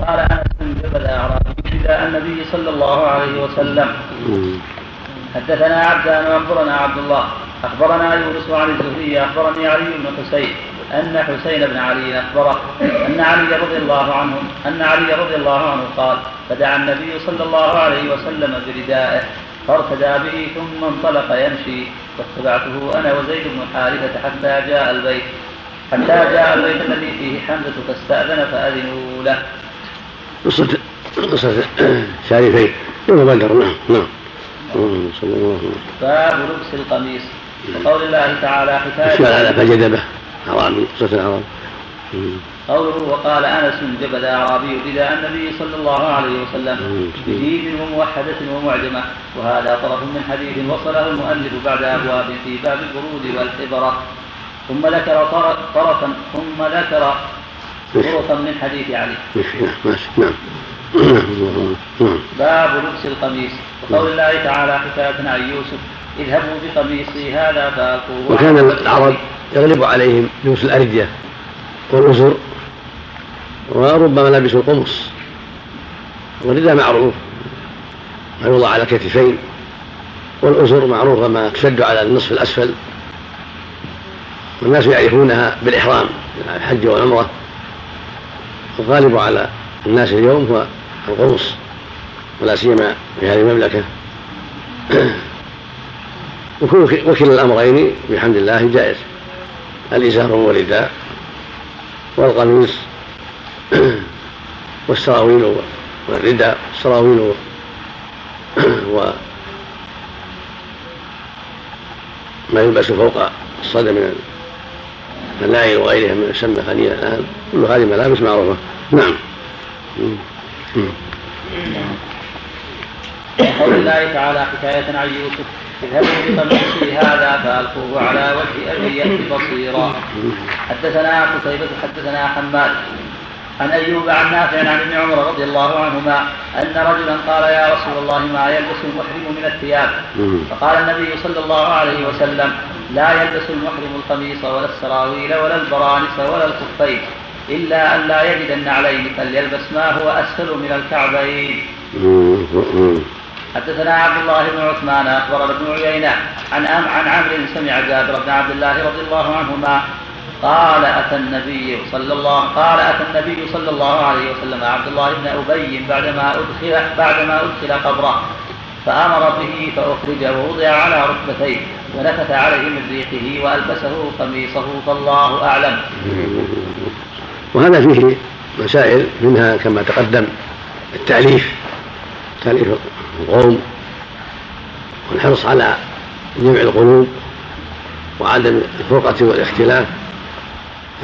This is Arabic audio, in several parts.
وقال أنس بن جبل اعرابي فداء النبي صلى الله عليه وسلم. حدثنا عبدان واخبرنا عبد الله. أخبرنا يونس عن الزهري أخبرني علي بن حسين. أن حسين بن علي أخبره. أن علي رضي الله عنه أن علي رضي الله عنه قال فدعا النبي صلى الله عليه وسلم بردائه فارتدى به ثم انطلق يمشي. واتبعته أنا وزيد بن حارثة حتى جاء البيت. حتى جاء البيت الذي فيه حمزة فاستأذن فأذنوا له. قصة قصة شارفين. يوم بدر نعم. نعم. صلى الله عليه وسلم باب لبس القميص. وقول الله تعالى حكايه على فجدبة. أعرابي قصة الأعراب قوله وقال أنس جبل أعرابي فداء النبي صلى الله عليه وسلم بجيد وموحدة ومعجمة. وهذا طرف من حديث وصله المؤلف بعد أبواب في باب البرود والحبرة. ثم ذكر طرفا ثم ذكر طرفا من حديث علي. ماشي نعم. باب لبس القميص. وقول الله تعالى حكاية عن يوسف اذهبوا بقميصي هذا فألقوه وكان العرب يغلب عليهم لبس الأردية والأزر وربما لبسوا القمص. والرداء معروف ما يوضع على الكتفين والأزر معروفة ما تشد على النصف الأسفل. والناس يعرفونها بالإحرام الحج والعمرة. الغالب على الناس اليوم هو القمص ولا سيما في هذه المملكة. وكل الأمرين بحمد الله جائز. الإزار والرداء والقميص والسراويل والرداء السراويل و ما يلبس فوق الصدى من الفنائل وغيرها من يسمى خليلا الآن. كل هذه ملابس معروفة. نعم. قول الله تعالى حكاية عن يوسف. اذهبوا بقميصي هذا فألقوه على وجه أبي يأتي بصيرا. حدثنا قتيبة حدثنا حماد. عن أيوب عن نافع عن ابن عمر رضي الله عنهما أن رجلا قال يا رسول الله ما يلبس المحرم من الثياب؟ فقال النبي صلى الله عليه وسلم لا يلبس المحرم القميص ولا السراويل ولا البرانس ولا الخفين إلا أن لا يجد النعلين فليلبس ما هو أسفل من الكعبين. حدثنا عبد الله بن عثمان أخبرنا ابن عيينة عن عن عمرو سمع جابر بن عبد الله رضي الله عنهما قال أتى النبي صلى الله قال أتى النبي صلى الله عليه وسلم عبد الله بن أبي بعدما ادخل بعدما أدخل قبره فأمر به فاخرج ووضع على ركبتيه ونفث عليه من ريقه وألبسه قميصه فالله أعلم. وهذا فيه مسائل منها كما تقدم التأليف تأليف القوم والحرص على جمع القلوب وعدم الفرقة والاختلاف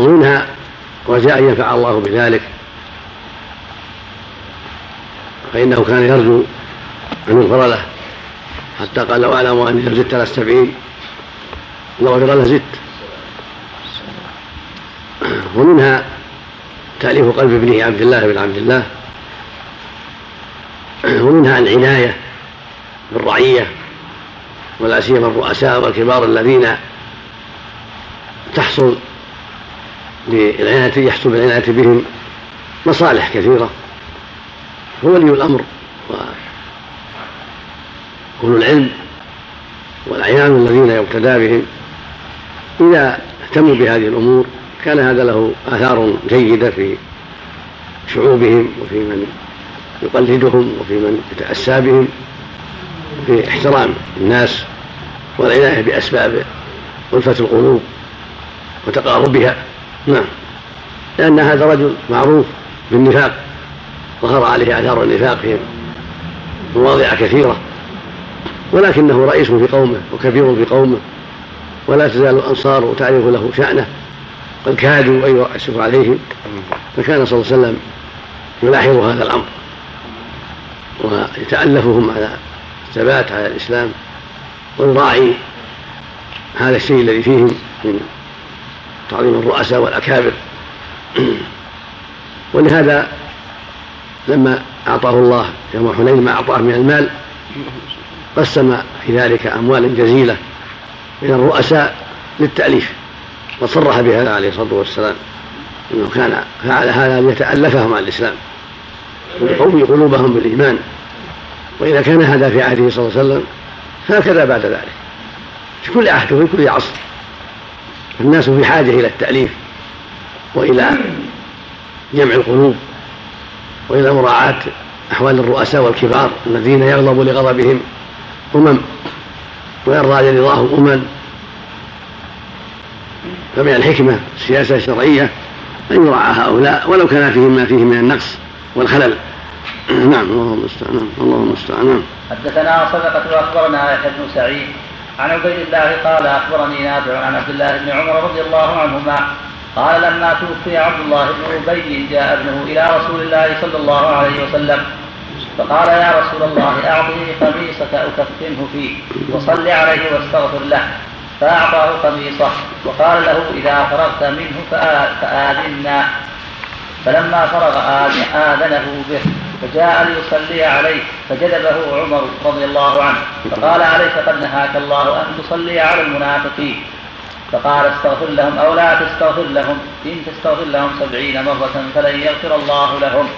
ومنها رجاء أن ينفع الله بذلك. فإنه كان يرجو أن يغفر له. حتى قال لو أعلم أني زدت على السبعين. لو غفر له زدت. ومنها تأليف قلب ابنه عبد الله بن عبد الله. ومنها العناية بالرعية ولا سيما الرؤساء والكبار الذين تحصل بالعناية يحصل بالعناية بهم مصالح كثيرة. فولي الأمر وأولو العلم والأعيان الذين يقتدى بهم. إذا اهتموا بهذه الأمور كان هذا له آثار جيدة في شعوبهم وفي من يقلدهم وفي من يتأسى بهم في احترام الناس والعناية بأسباب ألفة القلوب وتقاربها. نعم. لأن هذا رجل معروف بالنفاق ظهر عليه آثار النفاق في مواضع كثيرة ولكنه رئيس في قومه وكبير في قومه ولا تزال الأنصار تعرف له شأنه قد كادوا أن يرأسوا عليهم فكان صلى الله عليه وسلم يلاحظ هذا الأمر ويتألفهم على الثبات على الإسلام ويراعي هذا الشيء الذي فيهم من تعظيم الرؤساء والأكابر. ولهذا لما أعطاه الله يوم حنين ما أعطاه من المال قسم في ذلك أموالا جزيلة من الرؤساء للتأليف وصرح بهذا عليه الصلاة والسلام أنه كان فعل هذا ليتألفهم على الإسلام ويقوي قلوبهم بالإيمان. وإذا كان هذا في عهده صلى الله عليه وسلم هكذا بعد ذلك في كل عهد وفي كل عصر. الناس في حاجة إلى التأليف وإلى جمع القلوب وإلى مراعاة أحوال الرؤساء والكبار الذين يغضب لغضبهم أمم ويرضى لرضاهم أمم. فمن الحكمة السياسة الشرعية أن يراعى هؤلاء ولو كان فيهم ما فيه من النقص والخلل. نعم الله المستعان الله المستعان حدثنا صدقة واخبرنا يحيى بن سعيد عن عبيد الله قال أخبرني نافع عن عبد الله بن عمر رضي الله عنهما قال لما توفي عبد الله بن أبي جاء ابنه إلى رسول الله صلى الله عليه وسلم فقال يا رسول الله أعطني قميصك أكفنه فيه وصل عليه واستغفر له فأعطاه قميصه وقال له إذا فرغت منه فاذنا فلما فرغ آذنه به فجاء ليصلي عليه فجذبه عمر رضي الله عنه فقال أليس قد نهاك الله أن تصلي على المنافقين؟ فقال استغفر لهم أو لا تستغفر لهم إن تستغفر لهم سبعين مرة فلن يغفر الله لهم.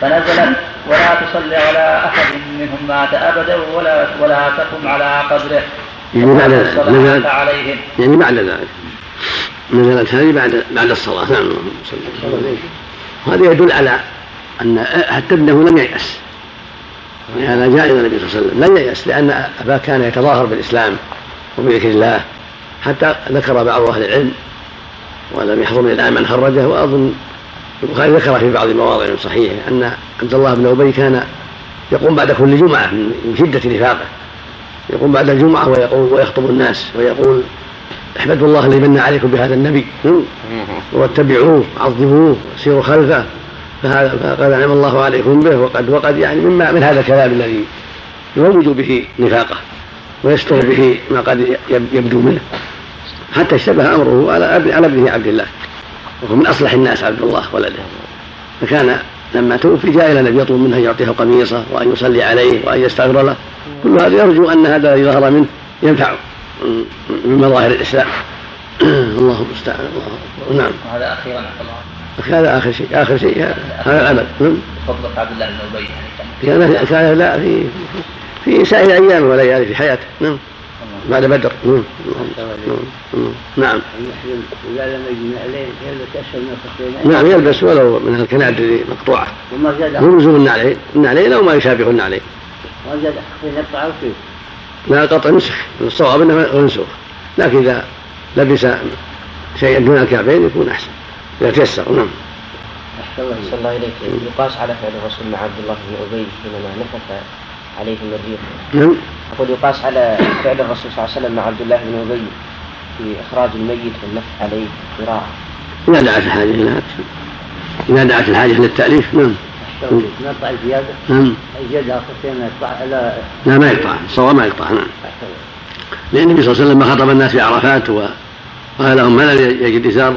فنزلت ولا تصلي على أحد منهم مات أبدا ولا ولا تقم على قبره. يعني بعد نزلت عليهم. يعني بعد ذلك. نزلت هذه بعد بعد الصلاة. نعم. صلى الله عليه وسلم. وهذا يدل على أن حتى ابنه لم ييأس. ولهذا جاء إلى النبي صلى الله عليه وسلم. لم ييأس لأن أباه كان يتظاهر بالإسلام وبذكر الله حتى ذكر بعض أهل العلم ولم يحضرني الآن من خرجه. وأظن البخاري ذكر في بعض المواضع صحيحة أن عبد الله بن أبي كان يقوم بعد كل جمعة من شدة نفاقه. يقوم بعد الجمعة ويقول ويخطب الناس ويقول احمدوا الله الذي من عليكم بهذا النبي. واتبعوه عظموه سيروا خلفه. فهذا فقد أنعم الله عليكم به وقد وقد يعني مما من هذا الكلام الذي يروج به نفاقه ويستر به ما قد يبدو منه. حتى اشتبه أمره على على ابنه عبد الله وهو من أصلح الناس عبد الله ولده. فكان لما توفي جاء إلى النبي يطلب منه أن يعطيه قميصه وأن يصلي عليه وأن يستغفر له. كل هذا يرجو أن هذا الذي ظهر منه ينفع من مظاهر الإسلام. الله المستعان الله نعم. وهذا أخيرا الله هذا آخر شيء آخر شيء هذا العمل. نعم. فضل عبد الله بن أبي يعني. كان كان لا في في سائر ايامه وليالي في حياته. نعم. بعد بدر. نعم. نعم. نعم. يلبس ولو من الكناد المقطوعة. مو لزوم النعلين. النعلين أو ما يشابه النعلين. وجد يقطع كيف؟ لا قطع نسخ الصواب إنه منسوخ. لكن إذا لبس شيئا دون الكعبين يكون أحسن. إذا تيسر نعم. أحسن الله إليك. يقاس على فعل الرسول مع عبد الله بن أبي حينما نفث عليهم الريح نعم. أقول يقاس على فعل الرسول صلى الله عليه وسلم مع عبد الله بن أبي في إخراج الميت والنفث عليه قراءة. إذا دعت الحاجة إلى إذا دعت الحاجة للتأليف نعم. نقطع الزيادة نعم. الزيادة آخر يقطع لا لا ما يقطع الصواب ما يقطع نعم. لأن النبي صلى الله عليه وسلم خطب الناس في عرفات وقال لهم من لم يجد إزار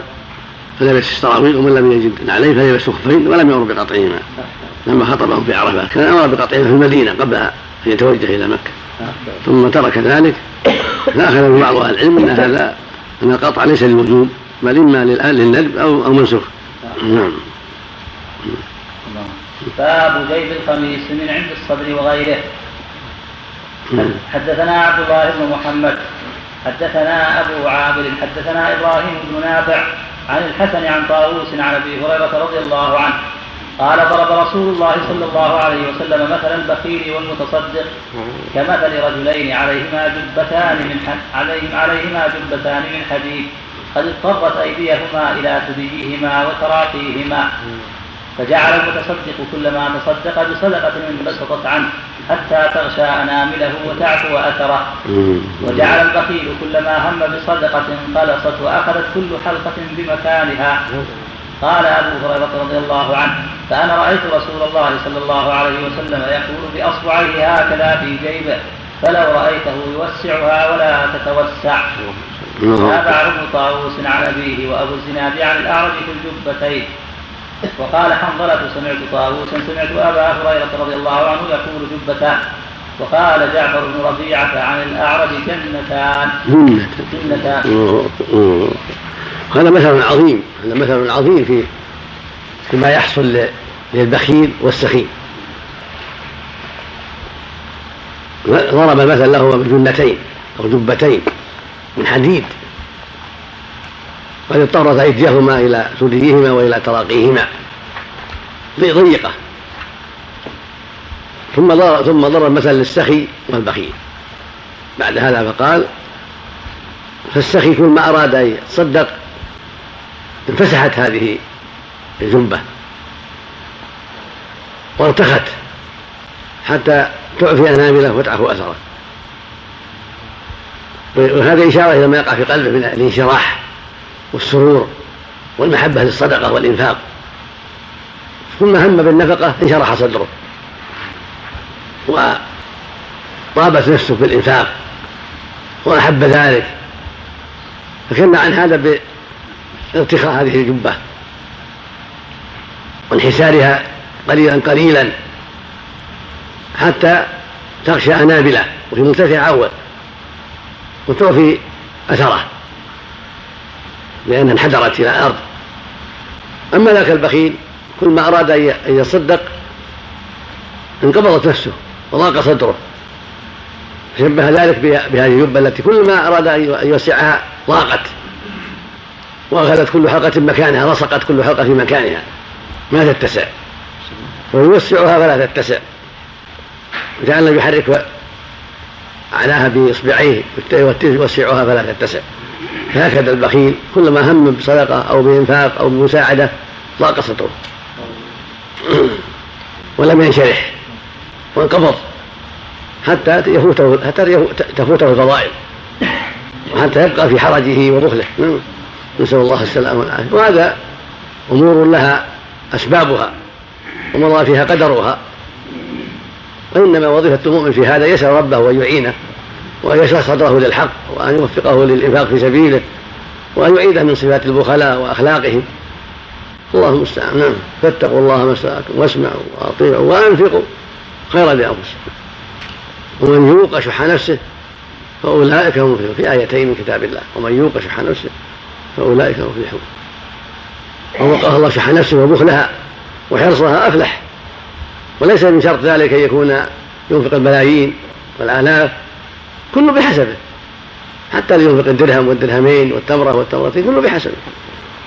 فلبس السراويل ومن لم يجد عليه فليلبس خفين ولم يأمر بقطعهما. لما خطبهم في عرفات كان أمر بقطعهما في المدينة قبل أن يتوجه إلى مكة. ثم ترك ذلك. فأخذ بعض أهل العلم أن هذا أن القطع ليس للوجوب بل إما للندب أو أو منسوخ. نعم. باب جيب القميص من عند الصدر وغيره. حدثنا عبد الله بن محمد حدثنا أبو عامر حدثنا إبراهيم بن نافع عن الحسن عن طاووس عن أبي هريرة رضي الله عنه. قال ضرب رسول الله صلى الله عليه وسلم مثل البخيل والمتصدق كمثل رجلين عليهما جبتان من عليهم عليهما جبتان من حديد. قد اضطرت أيديهما إلى ثديهما وتراقيهما. فجعل المتصدق كلما تصدق بصدقة انبسطت عنه حتى تغشى أنامله وتعفو أثره وجعل البخيل كلما هم بصدقة انقلصت وأخذت كل حلقة بمكانها. قال أبو هريرة رضي الله عنه فأنا رأيت رسول الله صلى الله عليه وسلم يقول بأصبعيه هكذا في جيبه فلو رأيته يوسعها ولا تتوسع. تابع ابن طاووس عن أبيه وأبو الزناد عن الأعرج في الجبتين. وقال حنظلة سمعت طاووسا سمعت أبا هريرة رضي الله عنه يقول جبتان. وقال جعفر بن ربيعة عن الأعرج جنتان. جنتان. هذا مثل عظيم هذا مثل عظيم في فيما يحصل للبخيل والسخي ضرب المثل له بجنتين أو جبتين من حديد. قد اضطرت أيديهما إلى ثديهما وإلى تراقيهما ضيقة ثم ضرب ثم ضرب مثل للسخي والبخيل. بعد هذا فقال فالسخي كل ما أراد أن يتصدق انفسحت هذه الجنبة وارتخت حتى تعفي أناملة وتعفو أثره وهذا إشارة إلى ما يقع في قلبه من الانشراح. والسرور والمحبة للصدقة والإنفاق. ثم هم بالنفقة انشرح صدره. وطابت نفسه بالإنفاق وأحب ذلك. فكان عن هذا بارتخاء هذه الجبة. وانحسارها قليلا قليلا حتى تغشى أنابلة وفي مرتفع أول وتوفي أثره. لأنها انحدرت إلى الأرض أما ذاك البخيل كل ما أراد أن يصدق انقبضت نفسه وضاق صدره. شبه ذلك بهذه الجبة التي كل ما أراد أن يوسعها ضاقت. وأخذت كل حلقة مكانها لصقت كل حلقة في مكانها. ما تتسع. ويوسعها فلا تتسع. وجعلنا يحرك أعلاها بإصبعيه يوسعها فلا تتسع. هكذا البخيل كلما هم بصدقة أو بإنفاق أو بمساعدة ضاق صدره. ولم ينشرح. وانقبض. حتى يفوته حتى تفوته الفضائل. وحتى يبقى في حرجه وبخله. نعم. نسأل الله السلامة والعافية. وهذا أمور لها أسبابها. ومضى فيها قدرها. وإنما وظيفة المؤمن في هذا يسأل ربه وأن يعينه. وأن يشرح صدره للحق وأن يوفقه للإنفاق في سبيله وأن يعيده من صفات البخلاء وأخلاقهم. الله المستعان نعم. فاتقوا الله ما استطعتم واسمعوا وأطيعوا وأنفقوا خيرا لأنفسكم. ومن يوق شح نفسه فأولئك هم في آيتين من كتاب الله. ومن يوق شح نفسه فأولئك هم المفلحون ووقاه الله شح نفسه وبخلها وحرصها أفلح. وليس من شرط ذلك أن يكون ينفق الملايين والآلاف. كله بحسبه. حتى لينفق الدرهم والدرهمين والتمرة والتمرتين كله بحسبه.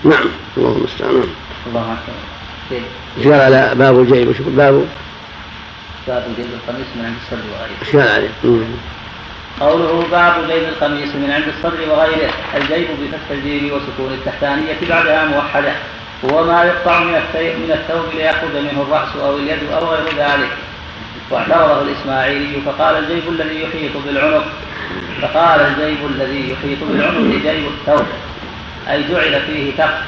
نعم. اللهم المستعان الله أكبر. اشكال على باب الجيب. وش باب. باب جيب القميص من عند الصدر وغيره. اشكال عليه قوله باب جيب القميص من عند الصدر وغيره. الجيب بفتح الجيب وسكون التحتانية بعدها موحدة. هو ما يقطع من من الثوب ليأخذ منه الرأس أو اليد أو غير ذلك. واعترضه الإسماعيلي فقال الجيب الذي يحيط بالعنق فقال الجيب الذي يحيط بالعنق جيب الثوب. أي جعل فيه تق.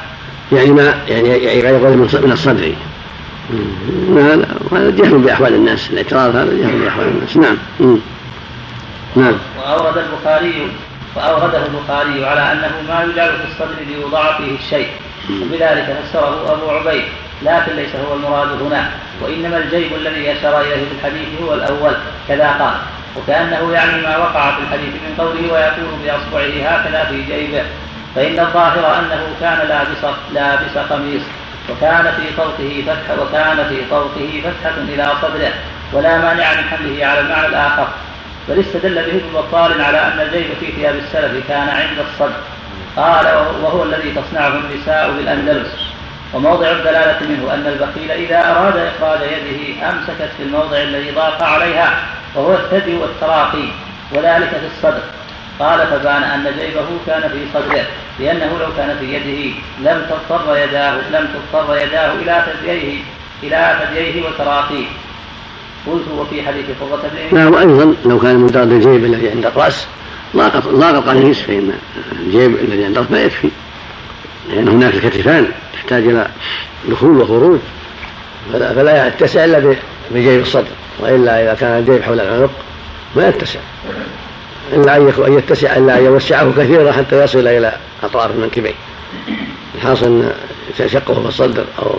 يعني ما يعني يغير من الصدر. هذا جهل بأحوال الناس الاعتراض هذا جهل بأحوال الناس. نعم. نعم. وأورد البخاري وأورده البخاري على أنه ما يجعل في الصدر ليوضع فيه الشيء. وبذلك فسره أبو عبيد. لكن ليس هو المراد هنا. وإنما الجيب الذي أشار إليه في الحديث هو الأول. كذا قال. وكأنه يعني ما وقع في الحديث من قوله ويكون بأصبعه هكذا في جيبه. فإن الظاهر أنه كان لابس لابس قميص. وكان في صوته فتح وكان في صوته فتحة إلى صدره. ولا مانع من حمله على المعنى الآخر. بل استدل به ابن بطال على أن الجيب في ثياب السلف كان عند الصدر. قال وهو الذي تصنعه النساء بالأندلس. وموضع الدلالة منه أن البخيل إذا أراد إخراج يده أمسكت في الموضع الذي ضاق عليها وهو الثدي والتراقي وذلك في الصدر. قال فبان أن جيبه كان في صدره لأنه لو كان في يده لم تضطر يداه لم تضطر يداه إلى ثدييه إلى ثدييه وتراقيه. قلت وفي حديث فضة بن نعم وأيضا لو كان مجرد الجيب الذي عند الرأس ضاق ضاق القميص فإن الجيب الذي عند الرأس ما يكفي. لأن هناك الكتفان تحتاج إلى دخول وخروج. فلا, فلا يتسع إلا بجيب الصدر وإلا إذا كان الجيب حول العنق ما يتسع. إلا أن يتسع إلا أن يوسعه كثيرا حتى يصل إلى أطراف المنكبين. الحاصل أن يشقه في الصدر أو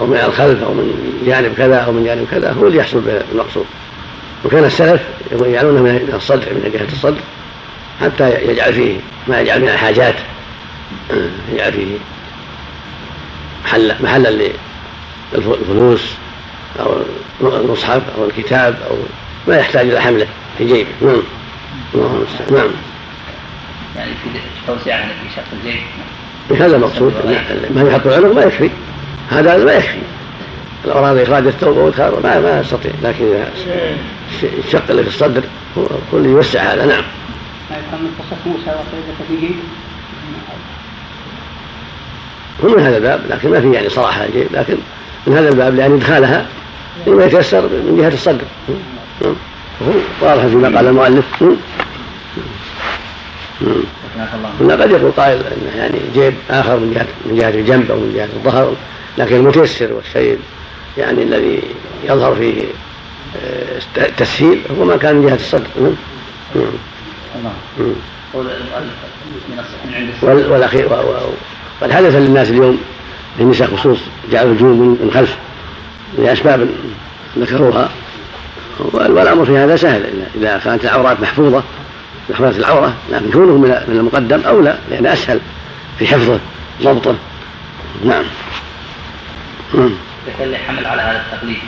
أو من الخلف أو من جانب كذا أو من جانب كذا هو اللي يحصل بالمقصود. وكان السلف يجعلونه من الصدر من جهة الصدر حتى يجعل فيه ما يجعل من الحاجات. يجعل فيه محل محلا الفلوس أو المصحف أو الكتاب أو ما يحتاج إلى حمله في جيبه. نعم. الله المستعان. نعم. يعني في توسعة في شق الجيب هذا المقصود ما يحط العنق ما يكفي. هذا ما يكفي. أراد إخراج الثوب أو إدخاله ما ما يستطيع لكن إذا الشق اللي في الصدر هو اللي يوسع هذا نعم. ما يفهم موسى في جيب هو من هذا الباب لكن ما في يعني صراحة الجيب لكن من هذا الباب لأن إدخالها لما يتيسر من جهة الصدر. واضح فيما قال المؤلف. هنا قد يقول قائل إنه يعني جيب آخر من جهه من جهة الجنب أو من جهة الظهر لكن المتيسر والشيء يعني الذي يظهر فيه التسهيل آه، هو ما كان من جهة الصدر والأخير وقد حدث للناس اليوم للنساء خصوص جعلوا الجنوب من خلف لأسباب ذكروها. والأمر في هذا سهل إذا كانت العورات محفوظة محفوظة العورة لكن كونه من المقدم اولى لأن أسهل في حفظه ضبطه. نعم. نعم إذا حمل على هذا التقليد.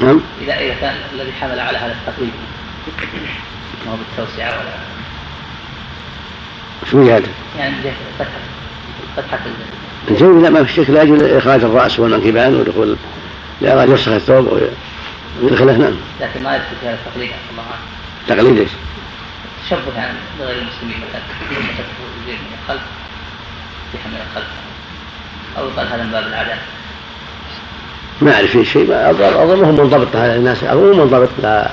نعم. إذا إذا كان الذي حمل على هذا التقليد ما هو بالتوسعة ولا؟ شو هذا؟ يعني فتحة فتحة الجيب لا ما في شك لاجل إخراج الرأس والمنكبان ودخول لأراد يفسخ الثوب ويدخله نعم. لكن ما يدخل في هذا التقليد الله عنه تقليد إيش؟ تشبه يعني بغير المسلمين مثلا الخلف في حمل الخلف أو يقال هذا من باب العادات ما أعرف فيه شيء أظنه منضبط هذا الناس أو منضبط لا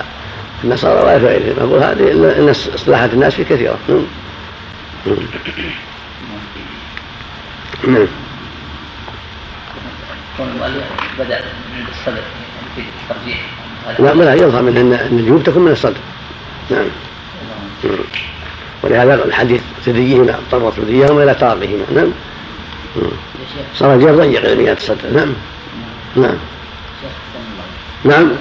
النصارى ولا غيرهم أقول هذه إن إصلاحات الناس في كثيرة. نعم نعم المؤلف بدأ عند الصدر في الترجيح لا يظهر منه أن الجيوب تكون من الصدر. نعم. ولهذا الحديث ثديهما اضطرت ثديهما إلى ترقهما نعم. صار الجيب ضيق إلى مئات الصدر. نعم. نعم. نعم.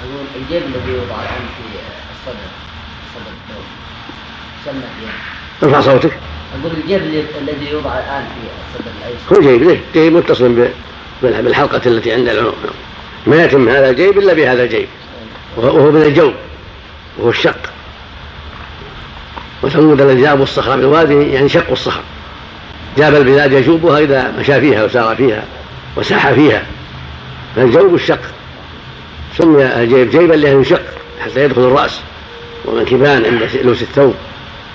أقول الجيب الذي يوضع الآن في الصدر صدر الثوب. سمى جيب ارفع صوتك. أقول الجيب الذي يوضع الآن في الصدر الأيسر. هو جيب ليه؟ جيب متصل بالحلقة التي عند العنق ما يتم هذا الجيب إلا بهذا الجيب. وهو من الجوب وهو الشق. وثمود الذي جابوا الصخرة بالوادي يعني شقوا الصخر. جاب البلاد يجوبها إذا مشى فيها وسار فيها وساح فيها. فالجوب الشق. سمي الجيب جيبا لأنه يشق حتى يدخل الرأس. والمنكبان عند لبس الثوب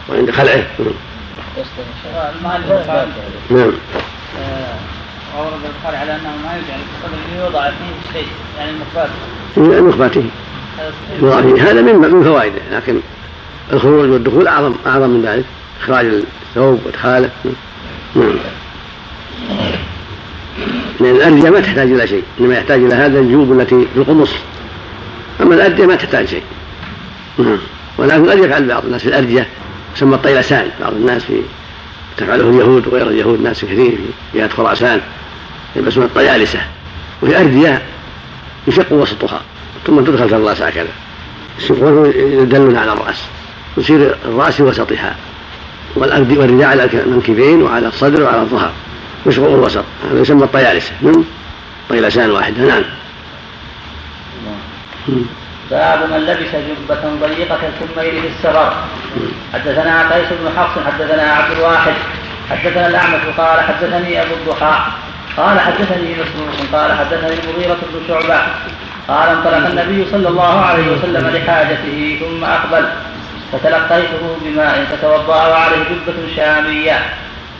وعند خلعه. نعم. أورد البخاري على أنه ما يجعل في الصدر يوضع فيه شيء يعني المخبات من مخباته هذا من من فوائده لكن الخروج والدخول أعظم أعظم من ذلك. إخراج الثوب وإدخاله. نعم. لأن الأردية ما تحتاج إلى شيء إنما يحتاج إلى هذا الجيوب التي في القمص. أما الأردية ما تحتاج شيء. نعم. ولكن قد يفعل بعض الناس في الأردية يسمى الطيلسان بعض الناس في تفعله اليهود وغير اليهود ناس كثير في جهة خراسان يلبسون الطيالسة. وهي أردية يشق وسطها ثم تدخل في الرأس هكذا. يشقون يدلون على الرأس. يصير الرأس وسطها والأرض والرداء على المنكبين وعلى الصدر وعلى الظهر. يشغل الوسط؟ هذا يسمى الطيالسة نعم طيلسان واحدة نعم. باب من لبس جبة ضيقة ثم يريد السفر حدثنا قيس بن حفص حدثنا عبد الواحد حدثنا الأعمش قال حدثني أبو الضحى قال حدثني مسروق قال حدثني المغيرة بن شعبة قال انطلق النبي صلى الله عليه وسلم لحاجته ثم أقبل فتلقيته بماء فتوضأ وعليه جبة شامية.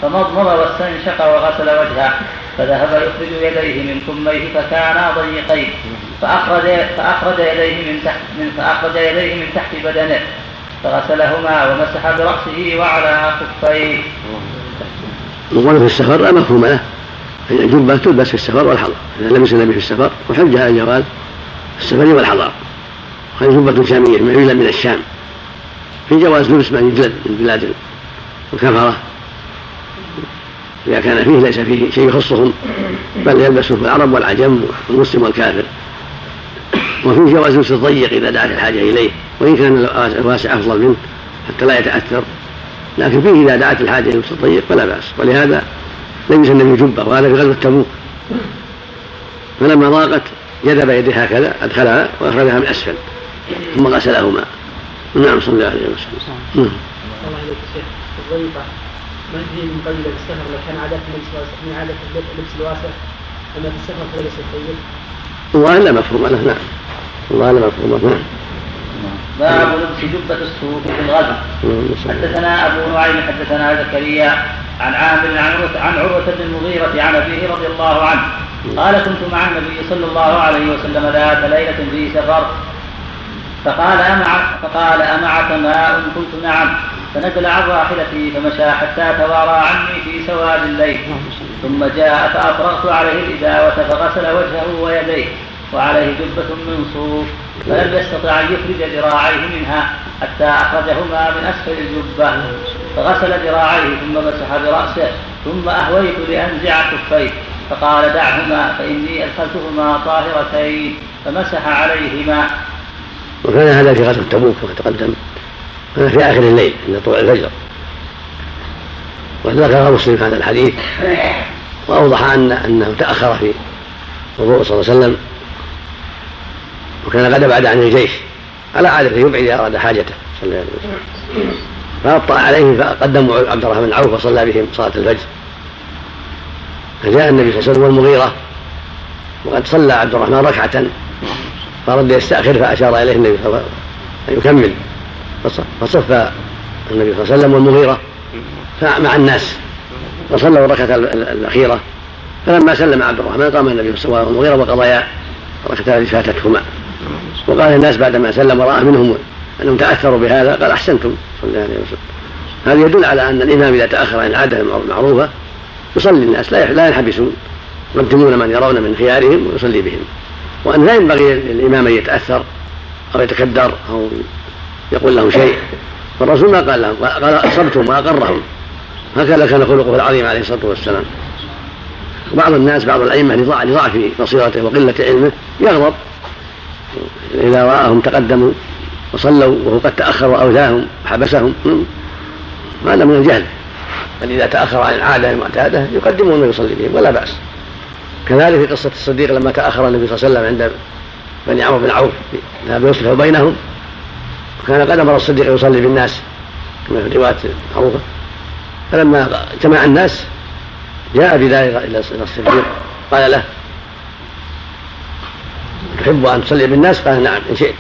فمضمض واستنشق وغسل وجهه فذهب يخرج يديه من كميه فكانا ضيقين فأخرج فأخرج يديه من تحت من فأخرج يديه من تحت بدنه فغسلهما ومسح برأسه وعلى خفيه. وقال في السفر لا مفهوم له الجبة تلبس في السفر والحضر. إذا لبس النبي في السفر وحج على الجواز السفر والحضر. وهذه جبة شامية معيلة من الشام. في جواز لبس ما يجلد من بلاد الكفرة. إذا كان فيه ليس فيه شيء يخصهم بل يلبسه العرب والعجم والمسلم والكافر. وفيه جواز لبس الضيق إذا دعت الحاجة إليه وإن كان الواسع أفضل منه حتى لا يتأثر. لكن فيه إذا دعت الحاجة إلى لبس الضيق فلا بأس. ولهذا لبس النبي جبة وهذا في غزوة تبوك. فلما ضاقت جذب يديه هكذا أدخلها وأخرجها من أسفل ثم غسلهما. نعم صلى الله عليه وسلم. نعم. الله هي من قبل السفر لو كان عادة من عادة اللبس الواسع أما في السفر فليس الطيب. والله لا مفهوم. له نعم والله لا مفهوم. له نعم باب لبس جبة الصوف في الغزو حدثنا أبو نعيم حدثنا زكريا عن عامر عن عروة عن عروة بن المغيرة عن أبيه رضي الله عنه. قال كنت مع النبي صلى الله عليه وسلم ذات ليلة في سفر فقال أمع فقال أمعك ماء قلت نعم فنزل عن راحلتي فمشى حتى توارى عني في سواد الليل. ثم جاء فأفرغت عليه الإداوة فغسل وجهه ويديه وعليه جبة من صوف فلم يستطع أن يخرج ذراعيه منها حتى أخرجهما من أسفل الجبة. فغسل ذراعيه ثم مسح برأسه ثم أهويت لأنزع كفيه. فقال دعهما فإني أدخلتهما طاهرتين فمسح عليهما. وكان هذا في غزوة تبوك كما تقدم هذا في آخر الليل عند طلوع الفجر. وذكر مسلم هذا الحديث. وأوضح أن أنه تأخر في وضوء صلى الله عليه وسلم. وكان قد بعد عن الجيش. على عادته يبعد إذا أراد حاجته صلى الله عليه وسلم. فأبطأ عليه فقدموا عبد الرحمن بن عوف وصلى بهم صلاة الفجر. فجاء النبي صلى الله عليه وسلم والمغيرة. وقد صلى عبد الرحمن ركعة فأرد يستأخر فأشار إليه النبي صلى الله عليه وسلم. أن يكمل. فصف النبي صلى الله عليه وسلم والمغيرة. مع الناس. وصلوا الركعة الأخيرة. فلما سلم عبد الرحمن قام النبي صلى الله عليه وسلم والمغيرة وقضيا. الركعتان التي فاتتهما. وقال الناس بعدما سلم ورأى منهم أنهم تأثروا بهذا قال أحسنتم. صلى الله عليه وسلم. هذا يدل على أن الإمام إذا تأخر عن العادة المعروفة يصلي الناس. لا ينحبسون. يقدمون من يرون من خيارهم ويصلي بهم. وأن لا ينبغي للإمام أن يتأثر أو يتكدر أو يقول لهم شيء. فالرسول ما قال لهم قال أصبتم وأقرهم. هكذا كان خلقه العظيم عليه الصلاة والسلام. بعض الناس بعض الأئمة لضعف بصيرته وقلة علمه يغضب. إذا رآهم تقدموا وصلوا وهو قد تأخر وأوذاهم وحبسهم هذا من الجهل. بل إذا تأخر عن العادة المعتادة يقدمون ويصلي بهم ولا بأس. كذلك في قصة الصديق لما تأخر النبي صلى الله عليه وسلم عند بني عمرو بن عوف ذهب يصلح بينهم. وكان قد أمر الصديق يصلي بالناس كما في الروايات المعروفة فلما اجتمع الناس جاء بذلك إلى الصديق قال له تحب أن تصلي بالناس؟ قال نعم إن شئت.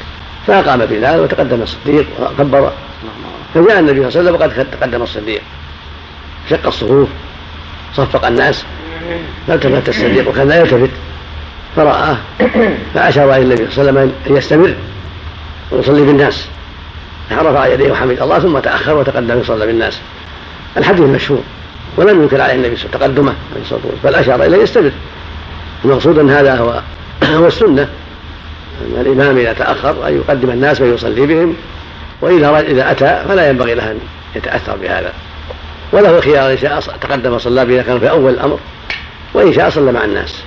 فأقام بلال وتقدم الصديق وكبر. فجاء النبي صلى الله عليه وسلم وقد تقدم الصديق. شق الصفوف صفق الناس. فالتفت الصديق وكان لا يلتفت. فرآه فأشار إلى النبي صلى الله عليه وسلم أن يستمر ويصلي بالناس. فرفع يديه وحمد الله ثم تأخر وتقدم يصلي بالناس. الحديث مشهور ولم ينكر عليه النبي صلى الله عليه وسلم تقدمه بل أشار إليه يستمر. المقصود أن هذا هو هو السنة. أن الإمام إذا تأخر أن يقدم الناس ويصلي بهم وإذا إذا أتى فلا ينبغي له أن يتأثر بهذا. وله خيار إن شاء تقدم وصلى به إذا كان في أول الأمر وإن شاء صلى مع الناس.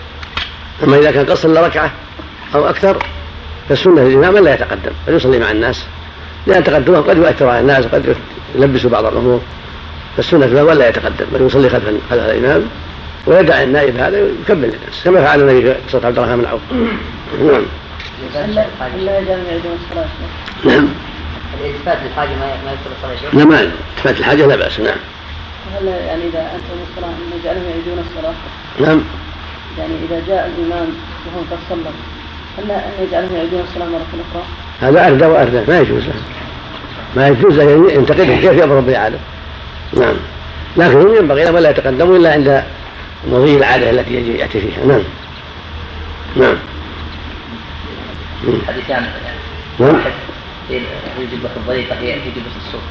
أما إذا كان قد صلى ركعة أو أكثر فالسنة للإمام أن لا يتقدم بل يصلي مع الناس. لأن تقدمه قد يؤثر على الناس وقد يلبس بعض الأمور. فالسنة له ألا يتقدم بل يصلي خلف خلف الإمام ويدع النائب هذا يكمل الناس كما فعل النبي في قصة عبد الرحمن بن عوف نعم. نعم الالتفات للحاجة ما يدخل الصلاة لا ما التفات الحاجة لا بأس نعم. هل يعني إذا أنتم الصلاة نجعلهم يعيدون الصلاة؟ نعم. يعني إذا جاء الإمام وهم قد صلوا هل أن يجعلهم يعيدون الصلاة مرة أخرى؟ هذا أردى وأردى ما يجوز. له ما يجوز له ينتقدهم كيف يأمر بالإعادة نعم. لكن هم ينبغي لهم لا يتقدموا إلا عند مضي العادة التي يجي يأتي فيها. نعم. نعم. حديثان. نعم. واحد في هي في جبة الصوف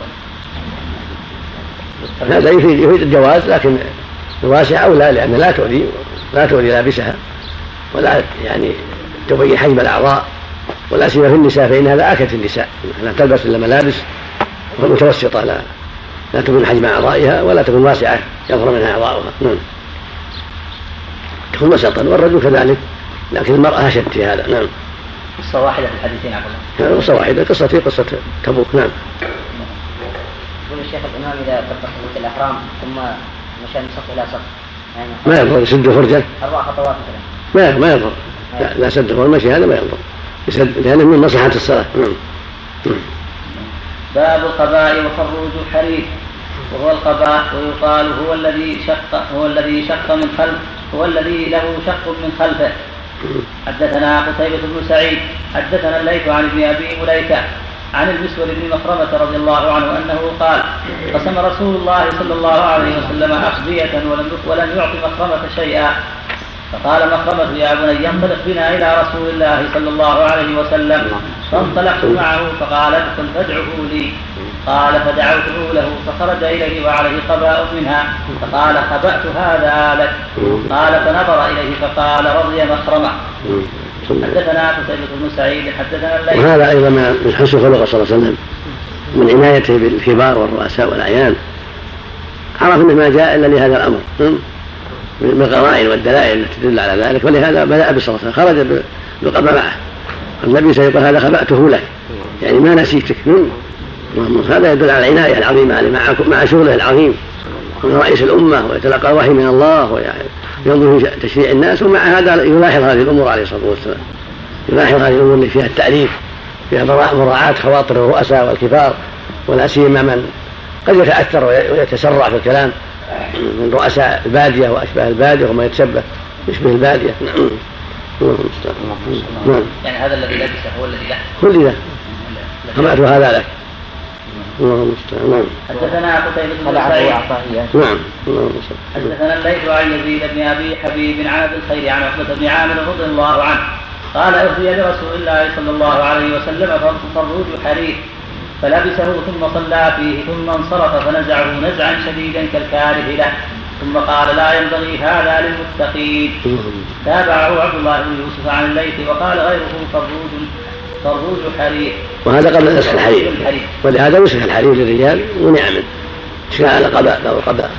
هذا يفيد يفيد الجواز لكن الواسع أولى لأن لا تؤذي لا تؤذي لابسها ولا يعني تبين حجم الأعضاء ولا سيما في النساء فإنها لا آكل النساء لا تلبس إلا ملابس متوسطة لا لا تكون حجم أعضائها ولا تكون واسعة يظهر منها أعضاؤها. نعم. تكون وسطا والرجل كذلك لكن المرأة أشد في هذا. نعم. قصة واحدة في الحديثين عبد الله. قصة واحدة قصة في قصة تبوك. نعم. الشيخ الإمام إذا كبر تكبيرة الإحرام ثم مشى من صف إلى صف. يعني ما يفضل يسد فرجه؟ أربع خطوات مثلا. ما ما يضر لا, لا سد والمشي هذا ما يضر يسد لأنه من مصلحة الصلاة. نعم. باب القباء وخروج الحرير. وهو القباء ويقال هو الذي شق هو الذي شق من خلف هو الذي له شق من خلفه. حدثنا قتيبة بن سعيد حدثنا الليث عن ابن أبي مليكة عن المسور بن مخرمة رضي الله عنه أنه قال قسم رسول الله صلى الله عليه وسلم أخبية ولم ولم يعط مخرمة شيئا. فقال مخرمة يا بني انطلق بنا إلى رسول الله صلى الله عليه وسلم. فانطلقت معه فقال ادخل فادعه لي. قال فدعوته له فخرج إليه وعليه قباء منها. فقال خبأت هذا لك. قال فنظر إليه فقال رضي مخرمة. حدثنا قتيبة بن سعيد حدثنا وهذا أيضا من حسن خلقه صلى الله عليه وسلم من عنايته بالكبار والرؤساء والأعيان. عرف أنه ما جاء إلا لهذا الأمر من القرائن والدلائل التي تدل على ذلك ولهذا بدأ بالصلاة خرج بالقبر معه النبي سيقول هذا خبأته لك. يعني ما نسيتك هذا يدل على العناية العظيمة مع مع شغله العظيم. من رئيس الأمة ويتلقى الوحي من الله وينظر في تشريع الناس ومع هذا يلاحظ هذه الأمور عليه الصلاة والسلام. يلاحظ هذه الأمور اللي فيها التأليف فيها مراعاة خواطر الرؤساء والكبار ولا سيما من قد يتأثر ويتسرع في الكلام من رؤساء البادية وأشباه البادية وما يتشبه يشبه البادية. نعم. نعم يعني هذا الذي لبسه هو الذي هو الذي له خبأت هذا لك. الله المستعان. نعم. حدثنا قتيبة بن سعيد نعم. الله حدثنا الليث عن يزيد بن أبي حبيب عن أبي الخير عن عقبة بن عامر رضي الله عنه. قال أهدي لرسول الله صلى الله عليه وسلم فروج حرير فلبسه ثم صلى فيه ثم انصرف فنزعه نزعا شديدا كالكاره له. ثم قال لا ينبغي هذا للمتقين. تابعه عبد الله بن يوسف عن الليث وقال غيره فروج فروج حرير. وهذا قبل نسخ الحرير. ولهذا نسخ الحرير للرجال ونعم. شاء على قباء له قباء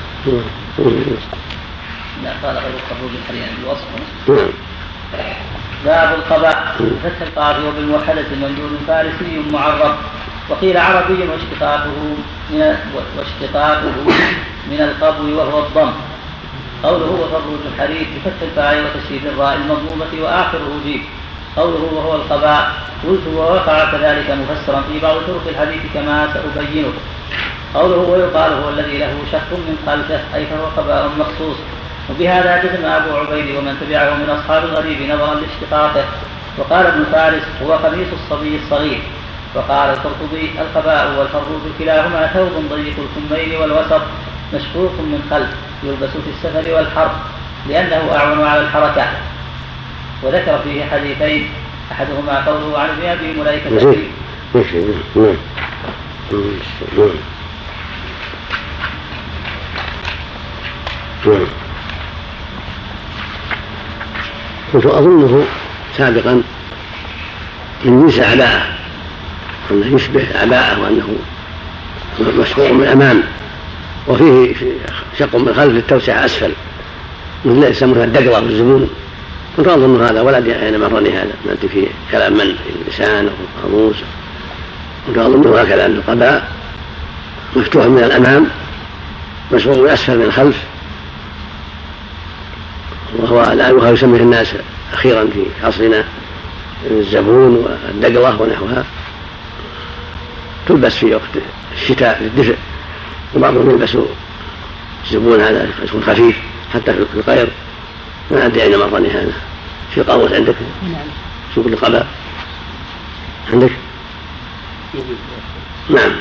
لا قال غير الحرير يعني الوصف. نعم. باب القباء فتح القاف وبالموحدة ممدود فارسي معرف وقيل عربي واشتقاقه من واشتقاقه من القبو وهو الضم. قوله وفروج الحديث بفتح الفاء وتشديد الراء المضمومة وآخره جيم. قوله وهو القباء قلت ووقع كذلك مفسرا في بعض طرق الحديث كما سأبينه. قوله ويقال هو الذي له شق من خلفه أي فهو قباء مخصوص. وبهذا جزم أبو عبيد ومن تبعه من أصحاب الغريب نظرا لاشتقاقه. وقال ابن فارس هو قميص الصبي الصغير. وقال القرطبي القباء والفروج كلاهما ثوب ضيق الكمين والوسط مشقوق من خلف يلبس في السفر والحرب لأنه أعون على الحركة. وذكر فيه حديثين أحدهما قوله عن ابن أبي ملائكة نعم. كنت أظنه سابقا من جنس عباءة أنه يشبه عباءة وأنه مشقوق من الأمام. وفيه شق من خلف للتوسعة أسفل مثل يسمونها الدقرة والزبون. كنت أظن هذا ولا أدري أين هذا. ما أنت في كلام من؟ في اللسان أو في القاموس كنت أظن هكذا أن القباء مفتوح من الأمام مشغول من أسفل من الخلف. وهو الآن يسميه الناس أخيرا في عصرنا الزبون والدقلة ونحوها. تلبس في وقت الشتاء للدفء وبعضهم يلبس الزبون هذا يكون خفيف حتى في القير ما أدري أين مرني هذا. في قاموس عندك؟ نعم. سوق القباء عندك؟ نعم.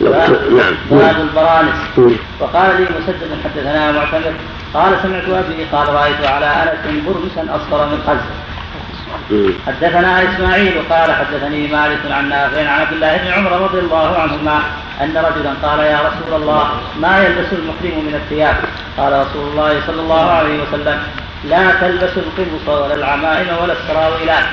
لو نعم. باب البرانس. وقال لي مسدد حدثنا معتمر قال سمعت أبي قال رأيت على أنس برمسا أصفر من خز حدثنا إسماعيل قال حدثني مالك عن نافع عن عبد الله بن عمر رضي الله عنهما أن رجلا قال يا رسول الله ما يلبس المحرم من الثياب؟ قال رسول الله صلى الله عليه وسلم لا تلبس القمص ولا العمائم ولا السراويلات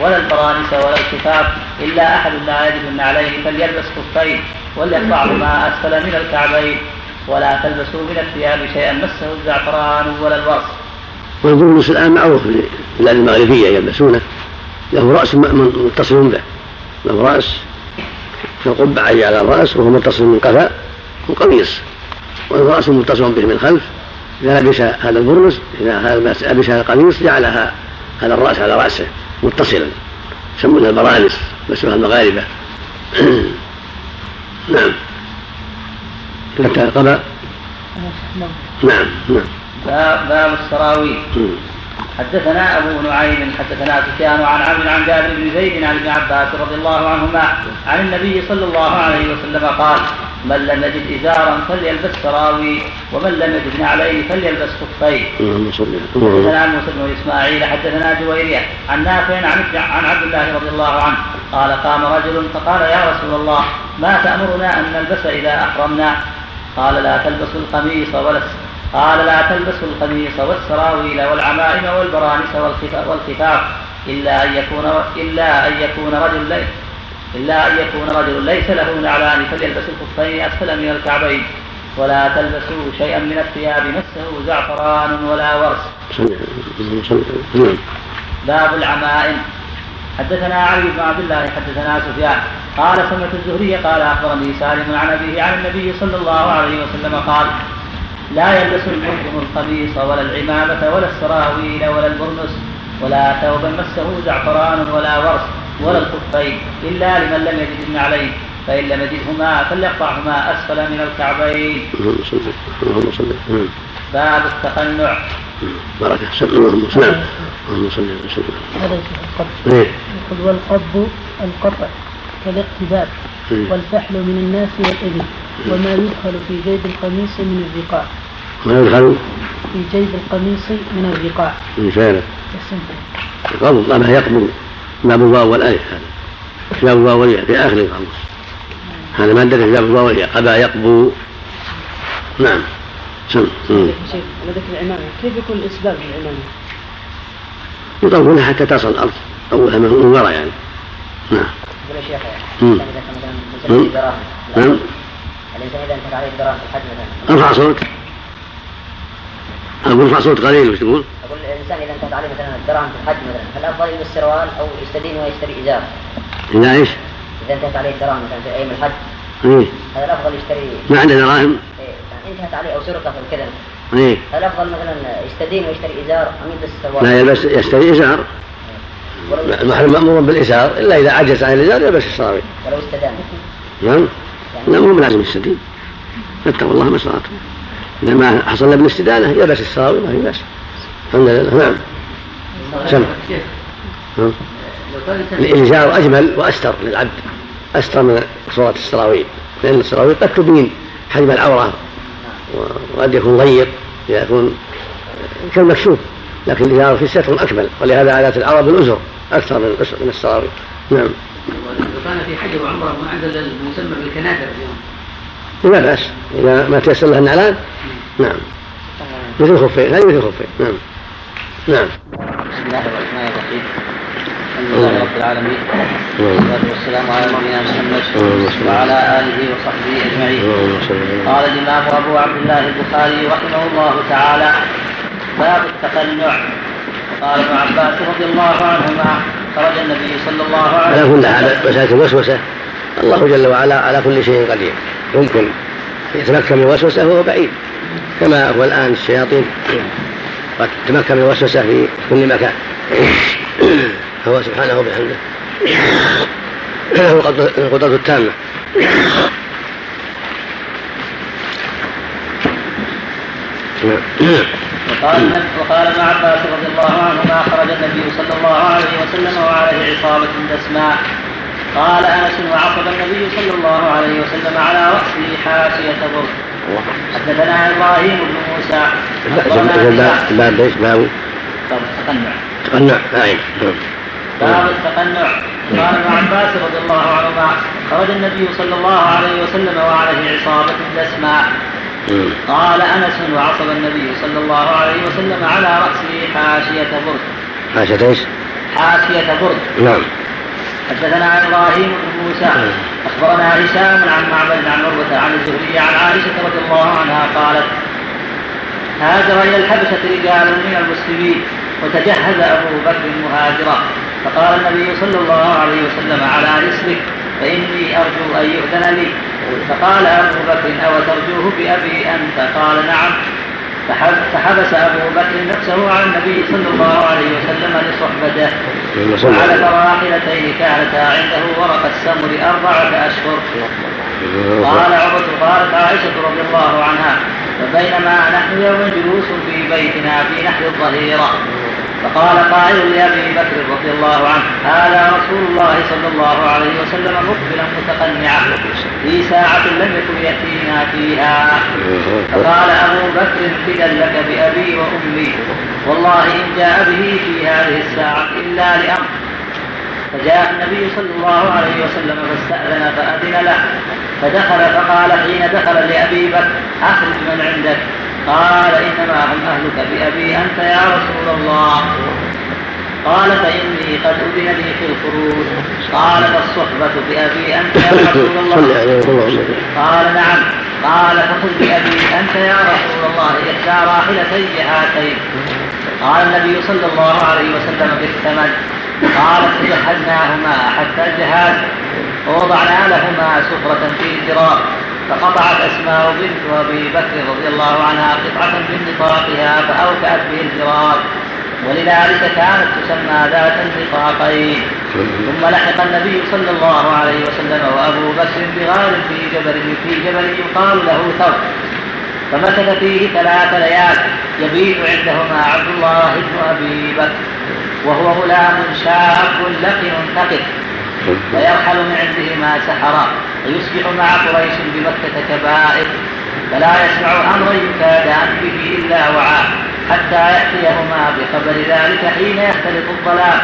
ولا البرانس ولا الكفاف إلا أحد لا يجد النعلين فليلبس خفين وليقطعهما أسفل من الكعبين ولا تلبسوا من الثياب شيئا مسه الزعفران ولا الوصف. والبرنس الآن معروف في البلاد المغربية يلبسونه له رأس متصل به له رأس كالقبعة على الرأس وهو متصل من قفا وقميص والرأس متصل به من خلف إذا لبس هذا البرنس إذا لبس هذا القميص جعلها هذا الرأس على رأسه متصلا. يسمونها البرانس مسوها المغاربة. نعم. انتهى القضاء نعم نعم. باب السراويل. حدثنا أبو نعيم حدثنا سفيان عن عمرو عن جابر بن زيد عن ابن عباس رضي الله عنهما عن النبي صلى الله عليه وسلم قال من لم يجد إزارا فليلبس سراوي ومن لم يجد نعلين فليلبس خفين. حدثنا موسى بن اسماعيل حدثنا جويرية عن نافع عن عن عبد الله رضي الله عنه قال قام رجل فقال يا رسول الله ما تأمرنا أن نلبس إذا أحرمنا؟ قال لا تلبسوا القميص ولا قال لا تلبسوا القميص والسراويل والعمائم والبرانس والخفاف إلا أن يكون إلا أن يكون رجل ليس إلا أن يكون رجل ليس له نعلان فليلبس الخفين أسفل من الكعبين ولا تلبسوا شيئا من الثياب مسه زعفران ولا ورس. باب العمائم حدثنا علي بن عبد الله حدثنا سفيان قال سمعت الزهري قال أخبرني سالم عن أبيه عن النبي صلى الله عليه وسلم قال لا يلبس المحرم القميص ولا العمامة ولا السراويل ولا البرنس ولا ثوبا مسه زعفران ولا ورس ولا الخفين إلا لمن لم يجد النعلين فإن لم يجدهما فليقطعهما أسفل من الكعبين. اللهم صل باب التقنع. بركة اللهم صل اللهم صل وسلم. هذا القبض. يقول والقبض القطع كالاقتباب والفحل من الناس والإبل وما يدخل في جيب القميص من الرقاع. ما يدخل؟ في جيب القميص من الرقاع. من فعله القبض ما يقبض باب الواو والالف هذا. باب الواو والياء في آخر القاموس هذا مادة في باب الواو والياء قبا يقبو. نعم. سم. شيخ على ذكر العمامة كيف يكون الإسباب للعمامة؟ يطولها حتى تصل الأرض. طولها من وراء يعني. نعم. يقول يا شيخ. مثلا نعم الانسان اذا انتهت عليه دراهم. في الحج مثلا ارفع صوتك. أقول ارفع صوتك قليل وش تقول؟ أقول الإنسان إذا انتهت عليه مثلا الدراهم في الحج مثلا فالافضل يلبس سروال أو يستدين ويشتري ازار. اذا إيش؟ إذا انتهت عليه الدراهم مثلا في أيام الحج. إيه. هذا الأفضل يشتري؟ ما عنده دراهم؟ يعني انتهت عليه أو سرقه في كذا إيه. الأفضل مثلا يستدين ويشتري ازار أم يلبس سروال؟ لا يلبس يشتري ازار المحرم مأمور بالإزار إلا إذا عجز عن الإزار يلبس السراويل ولو استدان نعم. لا مو لازم يستدين. فاتقوا الله ما استطعتم. إذا ما حصل له بالاستدانة يلبس السراويل ما في بأس. الحمد لله. نعم. سم الإزار أجمل وأستر للعبد. أستر من صورة السراويل. لأن السراويل قد تبين حجم العورة. وقد يكون ضيق يكون كالمكشوف لكن الإزار في ستر أكمل ولهذا عادات العرب الأزر أكثر من من السراويل نعم. لو كان في حج وعمرة ما عنده المسمى بالكنادر اليوم. لا بأس. إذا ما تيسر له النعلان. نعم. مثل الخفين هذه مثل الخفين نعم. نعم. بسم الله الرحمن الرحيم. الحمد لله رب العالمين. والصلاة والسلام على نبينا محمد وعلى آله وصحبه أجمعين. قال الإمام أبو عبد الله البخاري رحمه الله تعالى باب التقنع. قال ابن عباس رضي الله عنهما خرج النبي صلى الله عليه وسلم على كل حال مسألة الوسوسة. الله جل وعلا على كل شيء قدير. يمكن يتمكن من الوسوسة وهو بعيد. كما هو الآن الشياطين قد تمكن من الوسوسة في كل مكان. فهو سبحانه وبحمده. له القدرة التامة. وقال وقال ابن عباس رضي الله عنهما خرج النبي صلى الله عليه وسلم وعليه عصابة دسماء قال أنس وعقب النبي صلى الله عليه وسلم على رأسه حاشية برد حدثنا إبراهيم بن موسى. باب إيش باب باب التقنع تقنع. نعم. باب التقنع. قال ابن عباس رضي الله عنهما خرج النبي صلى الله عليه وسلم وعليه عصابة دسماء قال أنس وعصب النبي صلى الله عليه وسلم على رأسه حاشية برد. حاشية إيش؟ حاشية برد. نعم. حدثنا إبراهيم بن موسى. أخبرنا هشام عن معبد عن عروة عن الزهري عن عائشة رضي الله عنها قالت هاجر إلى الحبشة رجال من المسلمين وتجهز أبو بكر مهاجرا. فقال النبي صلى الله عليه وسلم على رسلك فإني أرجو أن يؤذن لي فقال أبو بكر أو ترجوه بأبي أنت؟ قال نعم. فحبس أبو بكر نفسه عن النبي صلى الله عليه وسلم لصحبته. وعلى راحلتين كانتا عنده ورق السمر أربعة أشهر. قال عمر قالت عائشة رضي الله عنها فبينما نحن يوم جلوس في بيتنا في نحر الظهيرة. فقال قائل لأبي بكر رضي الله عنه هذا رسول الله صلى الله عليه وسلم مقبلا متقنعا في ساعة لم يكن يأتينا فيها. فقال أبو بكر فدا لك بأبي وأمي والله إن جاء به في هذه الساعة إلا لأمر. فجاء النبي صلى الله عليه وسلم فاستأذن فأذن له فدخل فقال حين دخل لأبي بكر أخرج من عندك. قال إنما هم أهلك بأبي أنت يا رسول الله. قال فإني قد أذن لي في الخروج. قال فالصحبة بأبي أنت يا رسول الله. قال نعم. قال فخذ بأبي أنت يا رسول الله إحدى راحلتي هاتين. قال النبي صلى الله عليه وسلم بالثمن. قالت فجهزناهما حتى الجهاز ووضعنا لهما سفرة في زرار فقطعت أسماء بنت أبي بكر رضي الله عنها قطعة من نطاقها فأوكأت به الزرار ولذلك كانت تسمى ذات النطاقين. ثم لحق النبي صلى الله عليه وسلم وأبو بكر بغار في جبل في جبل يقال له ثور فمكث فيه ثلاث ليال يبيت عندهما عبد الله بن أبي بكر. وهو غلام شاب لقن ثقل فيرحل من عندهما سحرا فيصبح مع قريش بمكة كبائر فلا يسمع أمرا يكادان به إلا وعاه حتى يأتيهما بخبر ذلك حين يختلط الظلام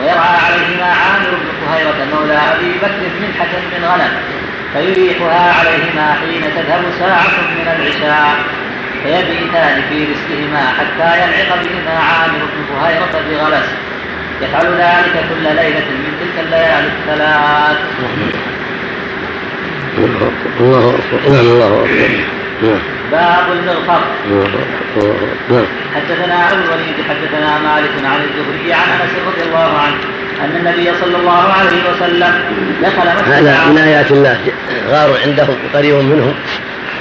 ويرعى عليهما عامر بن فهيرة مولى أبي بكر منحة من غنم فيريحها عليهما حين تذهب ساعة من العشاء. فيبيتان في رزقهما حتى ينعق بهما عامر بن فهيرة بغلس. يفعل ذلك كل ليلة من تلك الليالي الثلاث. الله أكبر نعم الله أكبر باب المغفر حدثنا ابو الوليد حدثنا مالك عن الزهري عن أنس رضي الله عنه أن النبي صلى الله عليه وسلم دخل مسجد هذا من آيات الله غار عندهم قريب منهم.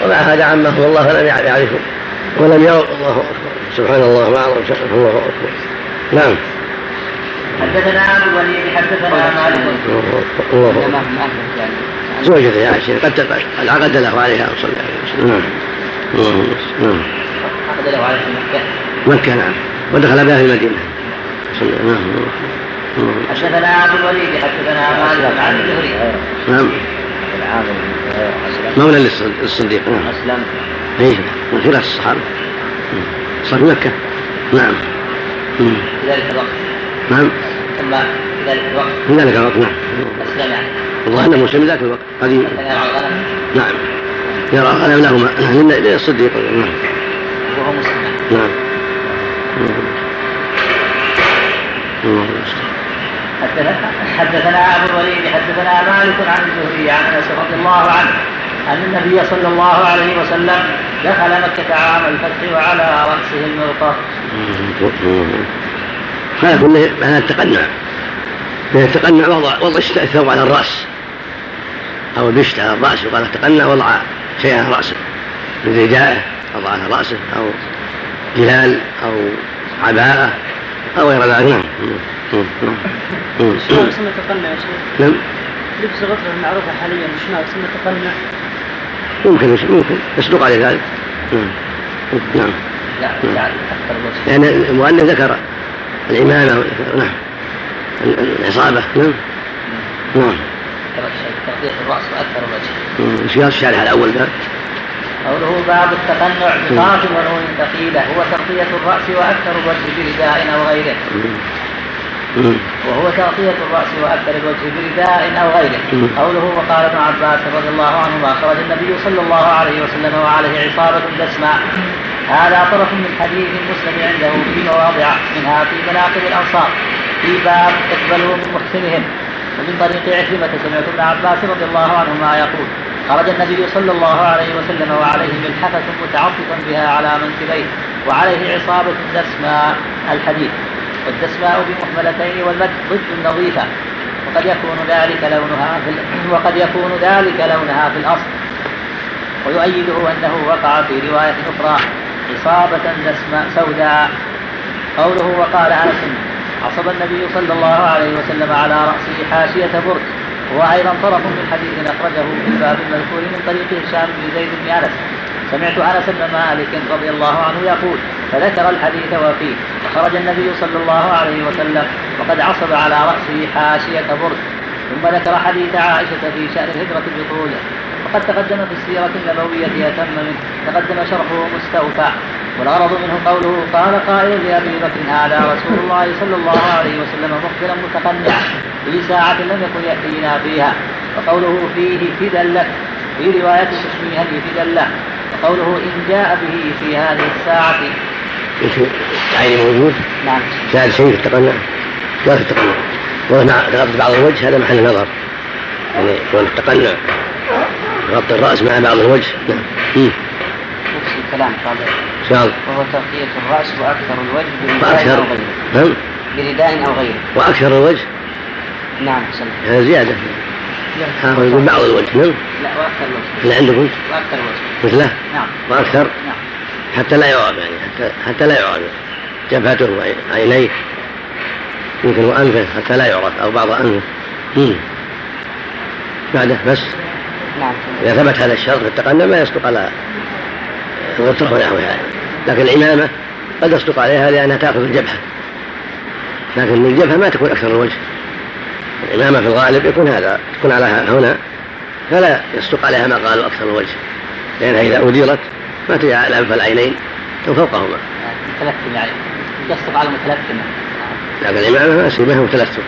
ومع هذا عمه والله لم يعرفه. ولم يروا الله أكبر. سبحان الله ما الله أكبر. نعم. حدثنا أبو الوليد حدثنا مالك. الله أكبر. زوجته يا عائشة قد قد عقد له عليها صلى الله عليه وسلم. نعم. نعم. عقد له عليه في مكة. مكة نعم. ودخل بها في المدينة. صلى الله عليه وسلم. حدثنا أبو الوليد حدثنا مالك عن الزهري. نعم. مولى للصديق نعم أسلم اي من خلاف الصحابة صار مكة؟ نعم. في ذلك الوقت. نعم. ثم في ذلك الوقت. في ذلك الوقت نعم. اسلم يعني والله أنه مسلم ذاك الوقت. قديم الغنم نعم. يرى غنم لهما للصديق نعم. وهو مسلم. نعم. الله حدثنا أبو الوليد حدثنا مالك عن الزهري عن أنس رضي الله عنه أن النبي صلى الله عليه وسلم دخل مكة عام الفتح وعلى رأسه المغفر هذا كله معنى التقنع. التقنع وضع وضع الثوب على الرأس. أو البشت على الرأس وقال التقنع وضع شيئا على رأسه. من رداءه وضع على رأسه أو جلال أو عباءة. أو غير ذلك نعم. شنو اسمه تقنع يا شيخ؟ نعم. لبس الغترة المعروفة حاليا شنو اسمه تقنع؟ ممكن ممكن. يصدق على ذلك. نعم. نعم. لأن المؤلف ذكر العمامة نعم. العصابة نعم. نعم. تغطيه الرأس وأكثر الوجه قال الشارح الأول قال قوله باب التقنع بقاف ونون ثقيلة هو تغطية الرأس وأكثر الوجه برداء أو غيره. وهو تغطية الرأس وأكثر الوجه برداء أو غيره. قوله وقال ابن عباس رضي الله عنهما خرج النبي صلى الله عليه وسلم وعليه عصابة دسماء هذا طرف من حديث مسلم عنده في مواضع منها في مناقب الأنصار. في باب اقبلوا من محسنهم. ومن طريق عكرمة سمعت ابن عباس رضي الله عنهما يقول خرج النبي صلى الله عليه وسلم وعليه ملحفة متعطفا بها على منكبيه وعليه عصابة دسماء الحديث والدسماء بمحملتين والمد ضد النظيفة وقد يكون ذلك لونها في ال- وقد يكون ذلك لونها في الأصل. ويؤيده أنه وقع في رواية أخرى إصابة دسماء سوداء. قوله وقال أنس عصب النبي صلى الله عليه وسلم على رأسه حاشية برد هو أيضا طرف من حديث أخرجه في الباب المذكور من طريق هشام بن زيد بن أنس. سمعت أنس بن مالك رضي الله عنه يقول فذكر الحديث وفيه فخرج النبي صلى الله عليه وسلم وقد عصب على رأسه حاشية برد ثم ذكر حديث عائشة في شأن الهجرة بطوله. وقد تقدم في السيرة النبوية أتم منه تقدم شرحه مستوفى. والغرض منه قوله قال قائل لأبي بكر هذا رسول الله صلى الله عليه وسلم مخبرا متقنعا في ساعة لم يكن يأتينا فيها. وقوله فيه فدا لك في رواية تشبيها فدا له وقوله إن جاء به في هذه الساعة. يعني موجود؟ نعم. زاد شيء في التقنع ما في التقنع ومع غض بعض الوجه هذا محل نظر. يعني يكون التقنع غض الرأس مع بعض الوجه. نعم. الكلام قال قال وهو تغطية الرأس وأكثر الوجه برداء أو غيره. نعم. برداء أو غيره. وأكثر الوجه؟ نعم أحسنت هذا زيادة. ها هو يقول بعض الوجه نعم. لا وأكثر الوجه. اللي عندكم وأكثر الوجه. مثله نعم. وأكثر؟ نعم. حتى لا يعرف يعني حتى, حتى لا يعرف جبهته وعينيه يمكن وأنفه حتى لا يعرف أو بعض أنفه. مم. بعده بس. نعم. إذا ثبت هذا الشرط في التقنم ما يصدق على الغترة ونحوها لكن العمامة قد يصدق عليها لأنها تأخذ الجبهة لكن الجبهة ما تكون أكثر الوجه. العمامة في الغالب يكون هذا تكون على هنا فلا يصدق عليها ما قالوا أكثر الوجه. لأنها إذا أديرت ما تجي على أنف العينين فوقهما. متلثم يعني. يصدق على متلثم لكن العمامة ما ما هو تلثم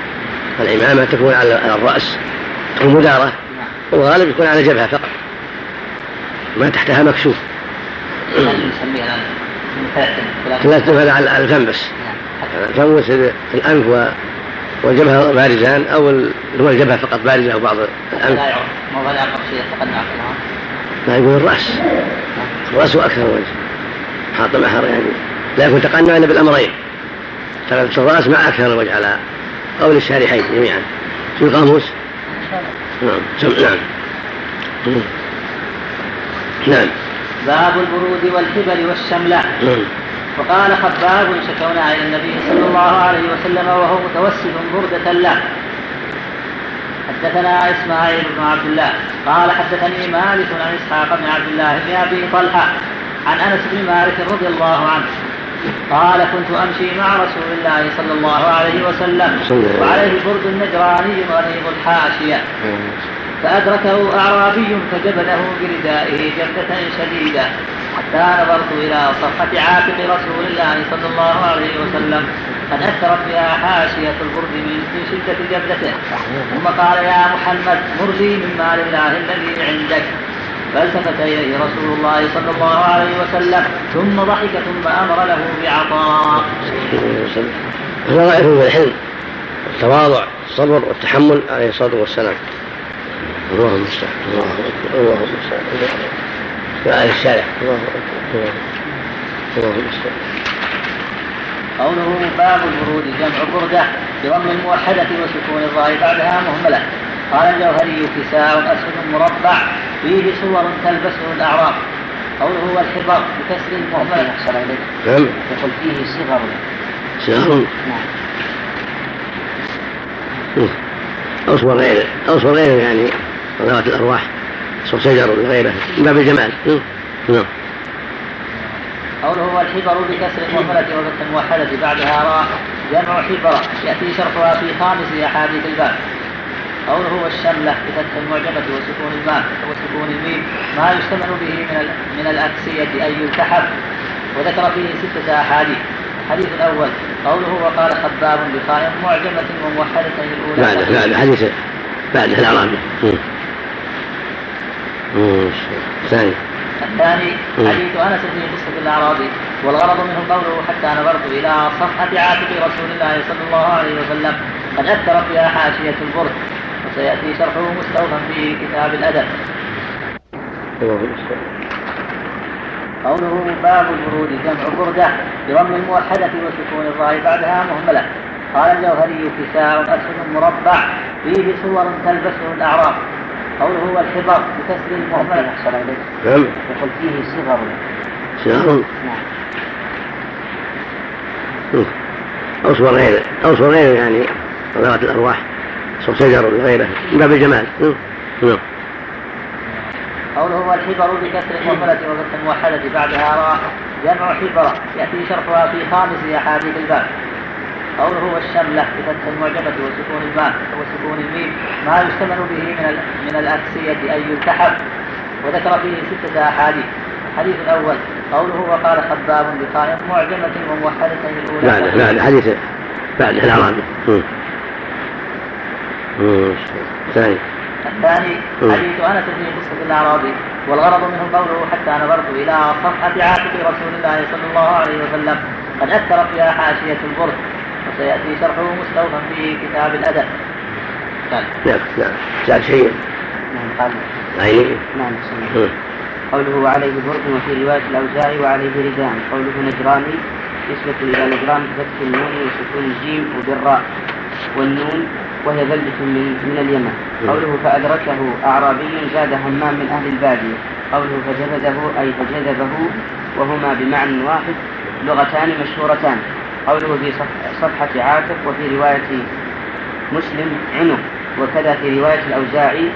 العمامة تكون على على الرأس تكون مدارة. نعم. والغالب يكون على جبهة فقط. ما تحتها مكشوف. تلثم هذا على على الفم بس. نعم. الأنف والجبهة بارزان أو هو الجبهة فقط بارزة وبعض لا الأنف. ما يكون الرأس. الرأس هو أكثر وجه. حاط محر يعني. لا يكون تقنع إلا بالأمرين تغطية الرأس مع أكثر الوجه على قول الشارحين جميعا. في القاموس. نعم. نعم. نعم. باب البرود والحبل والشملة. نعم وقال خباب شكونا إلى النبي صلى الله عليه وسلم وهو متوسد بردة له. حدثنا إسماعيل بن عبد الله. قال حدثني مالك عن إسحاق بن عبد الله بن أبي طلحة عن أنس بن مالك رضي الله عنه. قال كنت أمشي مع رسول الله صلى الله عليه وسلم. وعليه برد نجراني غليظ الحاشية. فأدركه أعرابي فجبله بردائه جبدة شديدة حتى نظرت إلى صفحة عاتق رسول الله صلى الله عليه وسلم قد أثرت بها حاشية البرد من شدة جبدته ثم قال يا محمد مر لي من مال الله الذي عندك. فالتفت إليه رسول الله صلى الله عليه وسلم. ثم ضحك ثم أمر له بعطاء. الرائع هو الحلم التواضع الصبر والتحمل عليه الصلاة والسلام. اللهم المستعان. الله أكبر اللهم المستعان. وعلى الشارع الله أكبر اللهم المستعان. قوله باب الورود جمع بردة بضم الموحدة وسكون الظاء بعدها مهملة. قال الجوهري كساء أسود مربع فيه صور تلبسه الأعراب قوله والحبر بكسر المهملة أحسن إليك نعم يقول فيه صغر. سهر نعم. أو صور غيره أو صور غيره يعني ذوات الأرواح. صور شجر وغيره من باب الجمال. نعم. نعم. قوله والحبر بكسر المهملة وفتح الموحدة بعدها راء. جمع حبرة يأتي شرحها في خامس أحاديث الباب. قوله والشملة بفتح المعجمة وسكون الماء وسكون الميم. ما يشتمل به من من الأكسية أي يلتحف وذكر فيه ستة أحاديث. الحديث الأول قوله وقال خباب بخاء معجمة وموحدة الأولى. بعد بعد حديث بعد الأعرابي. الثاني الثاني. حديث أنس في قصه الأعرابي والغرض منه قوله حتى نظرت إلى صفحة عاتق رسول الله صلى الله عليه وسلم قد أثرت فيها حاشية البرد وسيأتي شرحه مستوفى في كتاب المستعان قوله باب الورود جمع بردة بضم الموحدة وسكون الراء بعدها مهملة. قال الجوهري كساء أسود مربع فيه صور تلبسه الأعراب. قوله والحبر بكسر المهملة. أحسن نعم يقول فيه صغر. سهر نعم. أو صور غيره أو صور غيره يعني ذوات الأرواح صور شجر وغيره من باب الجمال. نعم. قوله والحبر بكسر الحفرة وفتح الموحدة بعدها راء جمع حبرة يأتي شرحها في خامس أحاديث الباب. قوله والشملة بفتح المعجمة وسكون الماء وسكون الميم ما يشتمل به من من الأكسية أي يلتحف وذكر فيه ستة أحاديث. الحديث الأول قوله وقال خباب بقاء معجمة وموحدة الأولى بعد بعد حديث بعد الأعرابي الثاني الثاني حديث أنس في قصه الأعرابي والغرض منه قوله حتى نظرت إلى صفحة عاتق رسول الله صلى الله عليه وسلم قد أثر فيها حاشية البرد وسيأتي شرحه مستوفا في كتاب الأدب. نعم نعم شيء. نعم قال. نعم قوله وعليه برد وفي رواية الأوزاعي وعليه ردان قوله نجراني نسبة إلى نجران بفتح النون وسكون الجيم وبالراء والنون. وهي بلدة من, من اليمن. قوله فأدركه أعرابي زاد همام من أهل البادية. قوله فجذبه أي فجذبه وهما بمعنى واحد لغتان مشهورتان. قوله في صفحة عاتق وفي رواية مسلم عنق. وكذا في رواية الأوزاعي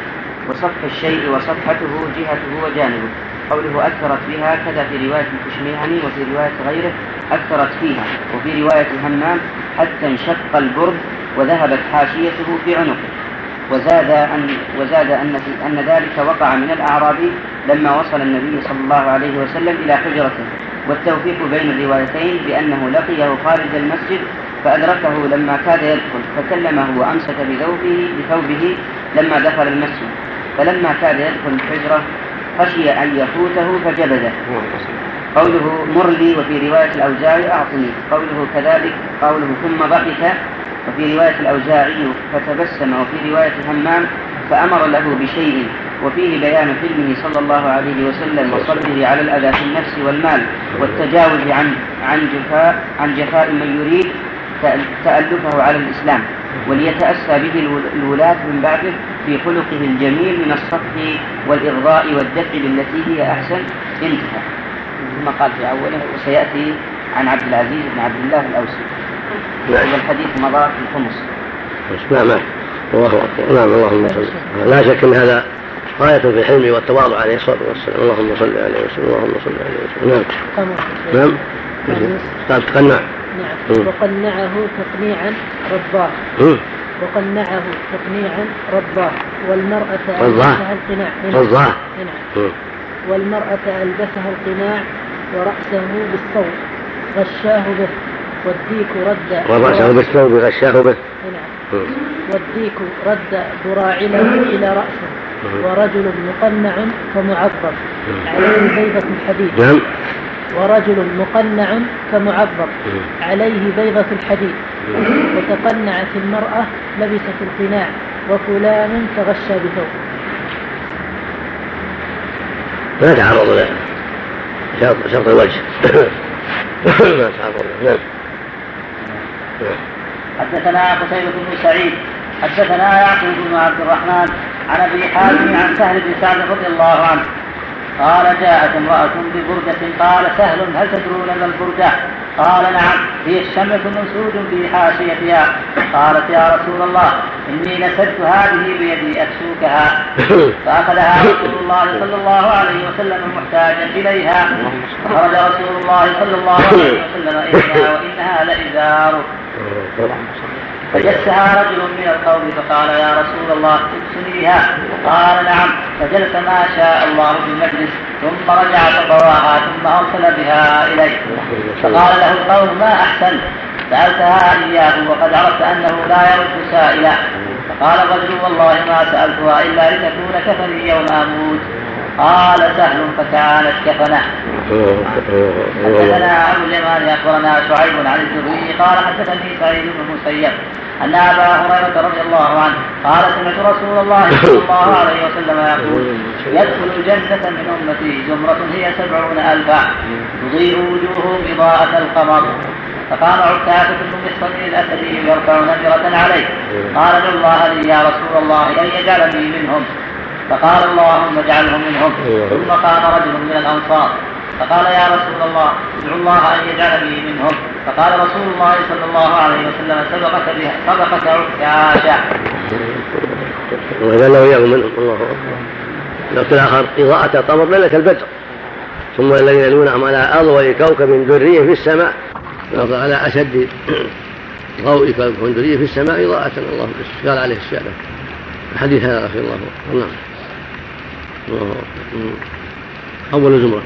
وصف الشيء وصفحته جهته وجانبه. قوله أكثرت بها كذا في رواية الكشميهني وفي رواية غيره أكثرت فيها وفي رواية همام حتى انشق البرد وذهبت حاشيته في عنقه. وزاد أن وزاد أن أن ذلك وقع من الأعرابي لما وصل النبي صلى الله عليه وسلم إلى حجرته. والتوفيق بين الروايتين بأنه لقيه خارج المسجد فأدركه لما كاد يدخل فكلمه وأمسك بثوبه بثوبه لما دخل المسجد. فلما كاد يدخل الحجرة خشي أن يفوته فجبده. قوله مر لي وفي رواية الأوزاعي أعطني. قوله كذلك قوله ثم ضحك وفي رواية الأوزاعي فتبسم وفي رواية همام فأمر له بشيء. وفيه بيان فيلمه صلى الله عليه وسلم وصبره على الأذى في النفس والمال والتجاوز عن عن جفاء عن جفاء من يريد تألفه على الإسلام. وليتأسى به الولاة من بعده في خلقه الجميل من الصفح والإغضاء والدفع بالتي هي أحسن انتهى. ثم قال في أوله وسيأتي عن عبد العزيز بن عبد الله الأوسي. نعم. والحديث مضى في الخمس. نعم نعم. الله أكبر. نعم اللهم صل لا شك أن هذا غاية في الحلم والتواضع عليه الصلاة والسلام. اللهم صل عليه وسلم اللهم صل عليه وسلم. نعم. نعم. قال تقنع. نعم. وقنعه تقنيعا رباه وقنعه تقنيعا رباه والمرأة ألبسها القناع. رضاه. نعم والمرأة ألبسها القناع ورأسه بالصوت غشاه به والديك رد ورأسه بالثوب غشاه به. نعم والديك رد براعله إلى رأسه. ورجل مقنع كمعظم عليه بيضة الحديد. نعم. ورجل مقنع كمعظم عليه بيضة الحديد. وتقنعت المرأة لبست القناع وفلان تغشى بثوب. ما تعرض له. شرط شرط الوجه. ما تعرض له. نعم. حدثنا قتيبة بن سعيد حدثنا يعقوب بن عبد الرحمن عن أبي حازم عن سهل بن سعد رضي الله عنه. قال جاءت امرأة ببردة قال سهل هل تدرون ما البردة؟ قال نعم هي الشمة منسوج في حاشيتها. قالت يا رسول الله إني نسجت هذه بيدي أكسوكها. فأخذها رسول الله صلى الله عليه وسلم محتاجا إليها. فخرج رسول الله صلى الله عليه وسلم إليها وإنها لإزار فجسها رجل من القوم فقال يا رسول الله اكسنيها قال نعم. فجلس ما شاء الله في المجلس ثم رجع فطواها ثم أرسل بها إليه. فقال له القوم ما أحسن؟ سألتها إياه وقد عرفت أنه لا يرد سائلا فقال الرجل والله ما سألتها إلا لتكون كفني يوم أموت. قال سهل فكانت كفنه حدثنا ابو اليمان اخبرنا شعيب عن الزهري قال حدثني سعيد بن المسيب أن أبا هريرة رضي الله عنه قال سمعت رسول الله صلى الله عليه وسلم يقول يدخل الجنة من أمتي زمرة هي سبعون ألفا تضيء وجوههم إضاءة القمر. فقام عكاشة بن محصن الأسدي يرفع نجرة عليه قال الله لي يا رسول الله أن يجعلني منهم. فقال اللهم اجعله منهم. ثم قام رجل من الأنصار. فقال يا رسول الله ادعو الله أن يجعلني منهم. فقال رسول الله صلى الله عليه وسلم سبقك بها سبقك عكاشة وإذا له يوم منهم الله أكبر الوقت الآخر إضاءة القمر ليلة البدر ثم الذين يلونهم على أضوء كوكب دري في السماء. على أشد ضوء كوكب دري في السماء إضاءة الله قال عليه السلام. الحديث هذا رضي الله. نعم. أول زمرة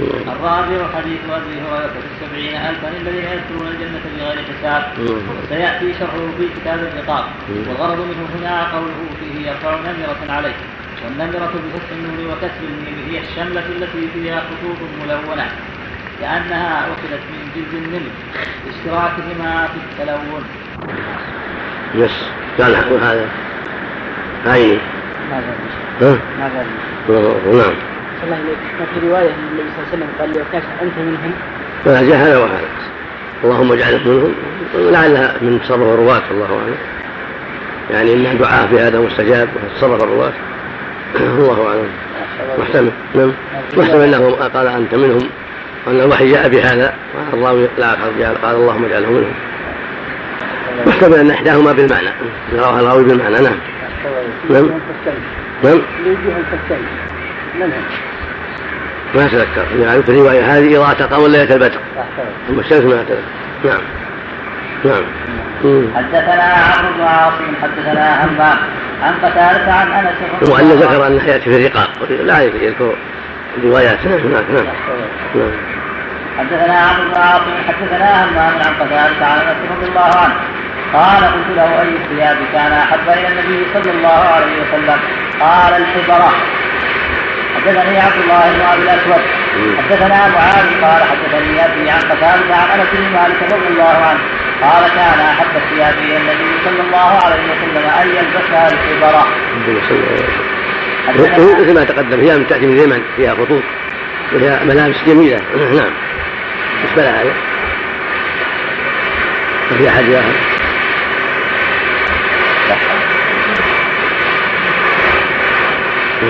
الرابع حديث أبي هريرة في السبعين الفا الذين يدخلون الجنة بغير حساب. سيأتي شرحه في كتاب الرقاق والغرض منه هنا قوله فيه يرفع نمرة عليه. والنمرة بفتح النون وكسر الميم هي الشملة التي فيها خطوط ملونة. لأنها أخذت من جلد النمر. اشتراكهما في التلون. يس. قال هذا. هاي. ما ما قال نعم. الله إليك في رواية النبي صلى الله عليه وسلم قال لعكاش أنت منهم؟ جاء هذا وهذا. اللهم اجعله منهم. لعلها من تصرف الرواة الله أعلم. يعني إن دعاء في هذا مستجاب وتصرف الرواة. الله أعلم. محتمل. نعم. محتمل أنه قال أنت منهم. أن الوحي جاء بهذا. الراوي لا قال اللهم اجعله منهم. محتمل أن إحداهما بالمعنى. يراها الراوي بالمعنى. نعم. نعم نعم ما اتذكر يعني في الرواية هذه إضاءة القمر ليلة البدر. ثم الشمس ما اتذكر نعم. نعم. حدثنا عمرو بن عاصم حدثنا همام عن قتادة عن أنس وأن ذكر انه يأتي في الرقاق. لا يذكر روايات نعم نعم نعم, نعم. حدثنا عمرو بن عاصم حدثنا همام عن قتادة عن أنس رضي الله عنه. قال قلت له أي الثياب كان أحب إلى النبي صلى الله عليه وسلم؟ قال الحبرة. حدثني عبد الله بن أبي الأسود. حدثنا معاذ قال حدثني أبي عن قتادة عن أنس بن مالك رضي الله عنه. قال كان أحب الثياب إلى النبي صلى الله عليه وسلم أن يلبسها الكبراء. مثل ما تقدم. هي تأتي من اليمن. فيها خطوط. وهي ملابس جميلة. نعم. بالنسبة لها هذا وفي احد اخر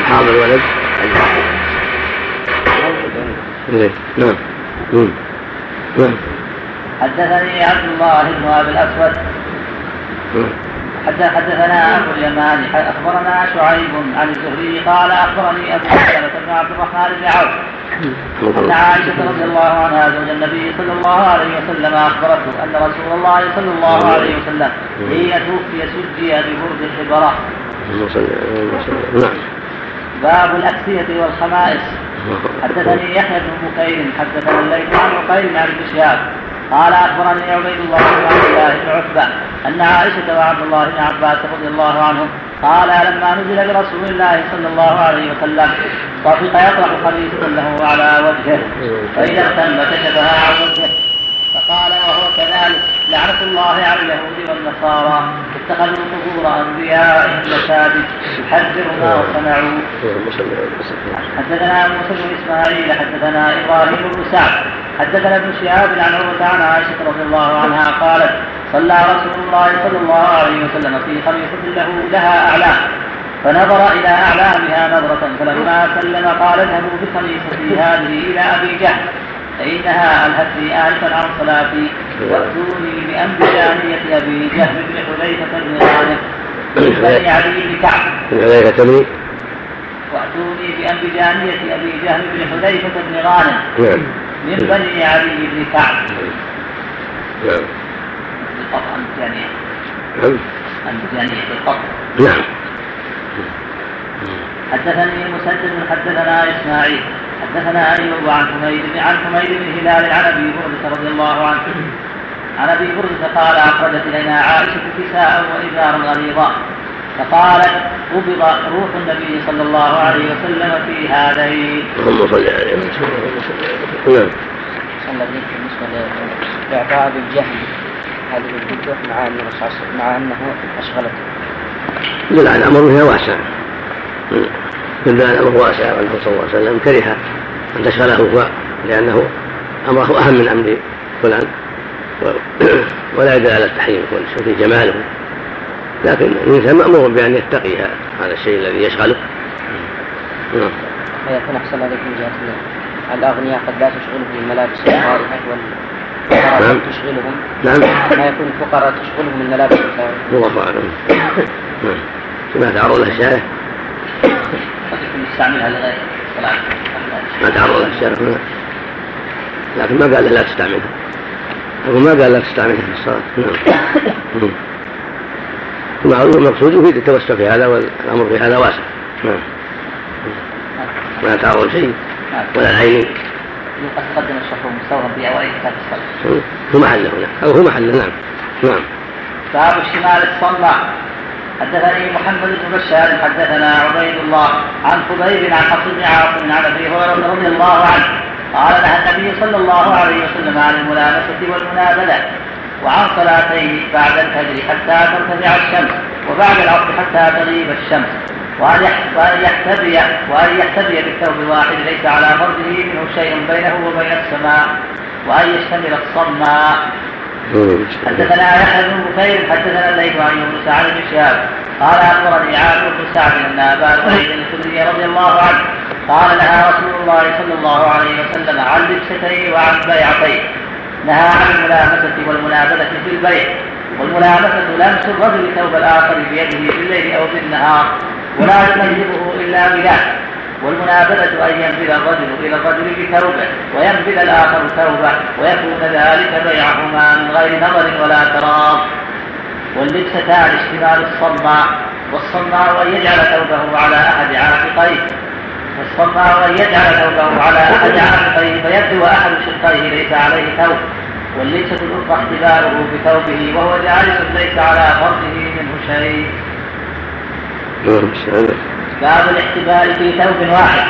حاضر إيه. نعم. نعم. حدثني عبد الله بن أبي الأسود. حتى حدثنا أبو اليمان. أخبرنا شعيب عن الزهري قال أخبرني أبو سلمه بن عبد الرحمن بن عوف. أن عائشة رضي الله عنها زوج النبي صلى الله عليه وسلم أخبرته أن رسول الله صلى الله عليه وسلم حين توفي سجي ببرد الحبرة. نعم. باب الأكسية والخمائس. حدثني يحيى بن بكير حدثنا الليث عن عقيل عن ابن شهاب قال أخبرني عبيد الله بن عبد الله بن عتبة أن عائشة وعبد الله بن عباس رضي الله عنهم قال لما نزل برسول الله صلى الله عليه وسلم طفق يطرح خميسه له على وجهه فإذا اغتم كشفها عن وجهه فقال وهو كذلك. لعنة الله على اليهود والنصارى اتخذوا قبور أنبيائهم يحذر ما صنعوا حدثنا موسى بن إسماعيل حدثنا إبراهيم بن سعد حدثنا ابن شهاب عن عروة عن عائشة رضي الله عنها قالت صلى رسول الله صلى الله عليه وسلم في خليفة له لها أعلام. فنظر إلى أعلامها نظرة فلما سلم قال اذهبوا بخليفتي هذه إلى أبي جهل. فإنها ألهتني آنفا عن صلاتي وأتوني بأنبجانية أبي جهل بن حذيفة بن غانم من بني علي بن كعب. حذيفة بن وأتوني بأنبجانية أبي جهل بن حذيفة بن غانم نعم. من بني علي بن كعب. نعم. بالقطع أنبجانية نعم. أنبجانية بالقطع. نعم. حدثني مسدد حدثنا إسماعيل حدثنا أيوب عن حميد عن حميد بن هلال عن أبي برده رضي الله عنه عن أبي برده قال أخرجت إلينا عائشة كساء وازارا غليظا فقالت قبض روح النبي صلى الله عليه وسلم في هذين. اللهم صل عليه وسلم. نعم. صلى بالنسبة لاعطاء الجهل هذه الفتوح مع أن مع أنه أشغلته. لا الامر فيها واسع. دل على أمر واسع والنبي صلى الله عليه وسلم كره أن تشغله هو لأنه أمره أهم من أمر فلان. ولا يدل على التحريم في جماله. لكن الإنسان مأمور بأن يتقي هذا الشيء الذي يشغله. نعم. ويكون أحسن عليكم من جهة الأغنياء قد لا تشغلهم الملابس الفارهة والفقراء نعم. تشغلهم. نعم. ما يكون الفقراء تشغلهم الملابس الفارهة والله أعلم. نعم. ما تعرض له الشارع لغير ما تعرض نعم. لكن ما قال لا تستعملها أقول ما قال لا تستعملها في الصلاة. نعم. المعروف المقصود يفيد التوسع في هذا والأمر في هذا واسع. نعم. ما تعرض شيء. ولا العين. قد تقدم الشرح مستوى في أوائل كتاب الصلاة. هو محله هنا. أو هو محله. نعم. نعم. باب الشمال الصماء حدثني محمد بن بشار حدثنا عبيد الله عن خبيب عن حفص بن عاصم عن أبي هريرة رضي الله عنه قال نهى النبي صلى الله عليه وسلم عن الملامسه والمنابذه وعن صلاتين بعد الفجر حتى ترتفع الشمس وبعد العصر حتى تغيب الشمس وأن يح- وأن يحتبي وأن يحتبي بالثوب الواحد ليس على فرجه منه شيء بينه وبين السماء وأن يشتمل الصماء. حدثنا يحيى بن بكير حدثنا الليث عن يونس عن ابن شهاب. قال أخبرني عامر بن سعد أن أبا سعيد الخدري رضي الله عنه قال نهى رسول الله صلى الله عليه وسلم عن لبستين وعن بيعتين نهى عن الملامسة والمنابذة في البيع. والملامسة لمس الرجل ثوب الآخر بيده بالليل أو بالنهار ولا يميزه إلا بذلك. والمنابذة أن ينبذ الرجل إلى الرجل بثوبه وينبذ الآخر ثوبه ويكون ذلك بيعهما من غير نظر ولا تراض. واللبستان اشتمال الصماء والصماء أن يجعل ثوبه على أحد عاتقيه. والصماء أن يجعل ثوبه على أحد عاتقيه فيبدو أحد شقيه ليس عليه ثوب. واللبسة الأخرى احتباله بثوبه وهو جالس ليس على فرجه منه شيء. باب الاحتبال في ثوب واحد.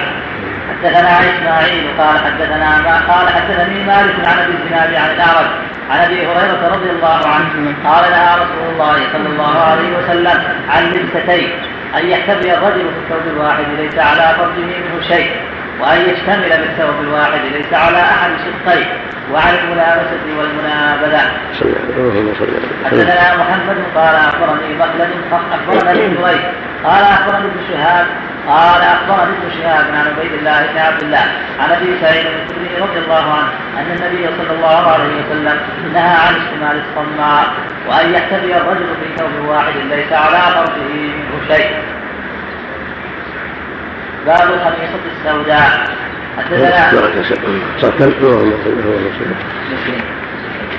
حدثنا إسماعيل قال حدثنا ما قال حدثني مالك عن أبي الزناد عن الأعرج عن أبي هريرة رضي الله عنه قال نهى رسول الله صلى الله عليه وسلم عن لبستين أن يحتبي الرجل في الثوب الواحد ليس على فرجه منه شيء. وأن يشتمل بالثوب الواحد ليس على أحد شقيه الله عليه وسلم حدثنا محمد قال أخبرني مخلد اخبرنا ابن جريج قال أخبرني ابن شهاب. قال أخبرني ابن شهاب عن عبيد الله بن عبد الله. عن أبي سعيد الخدري رضي الله عنه أن النبي صلى الله عليه وسلم نهى عن اشتمال الصماء وأن يحتبي الرجل في ثوب واحد ليس على فرجه منه شيء. باب الخميصه السوداء. حدثنا بارك صف كم؟ اللهم صل اللهم صل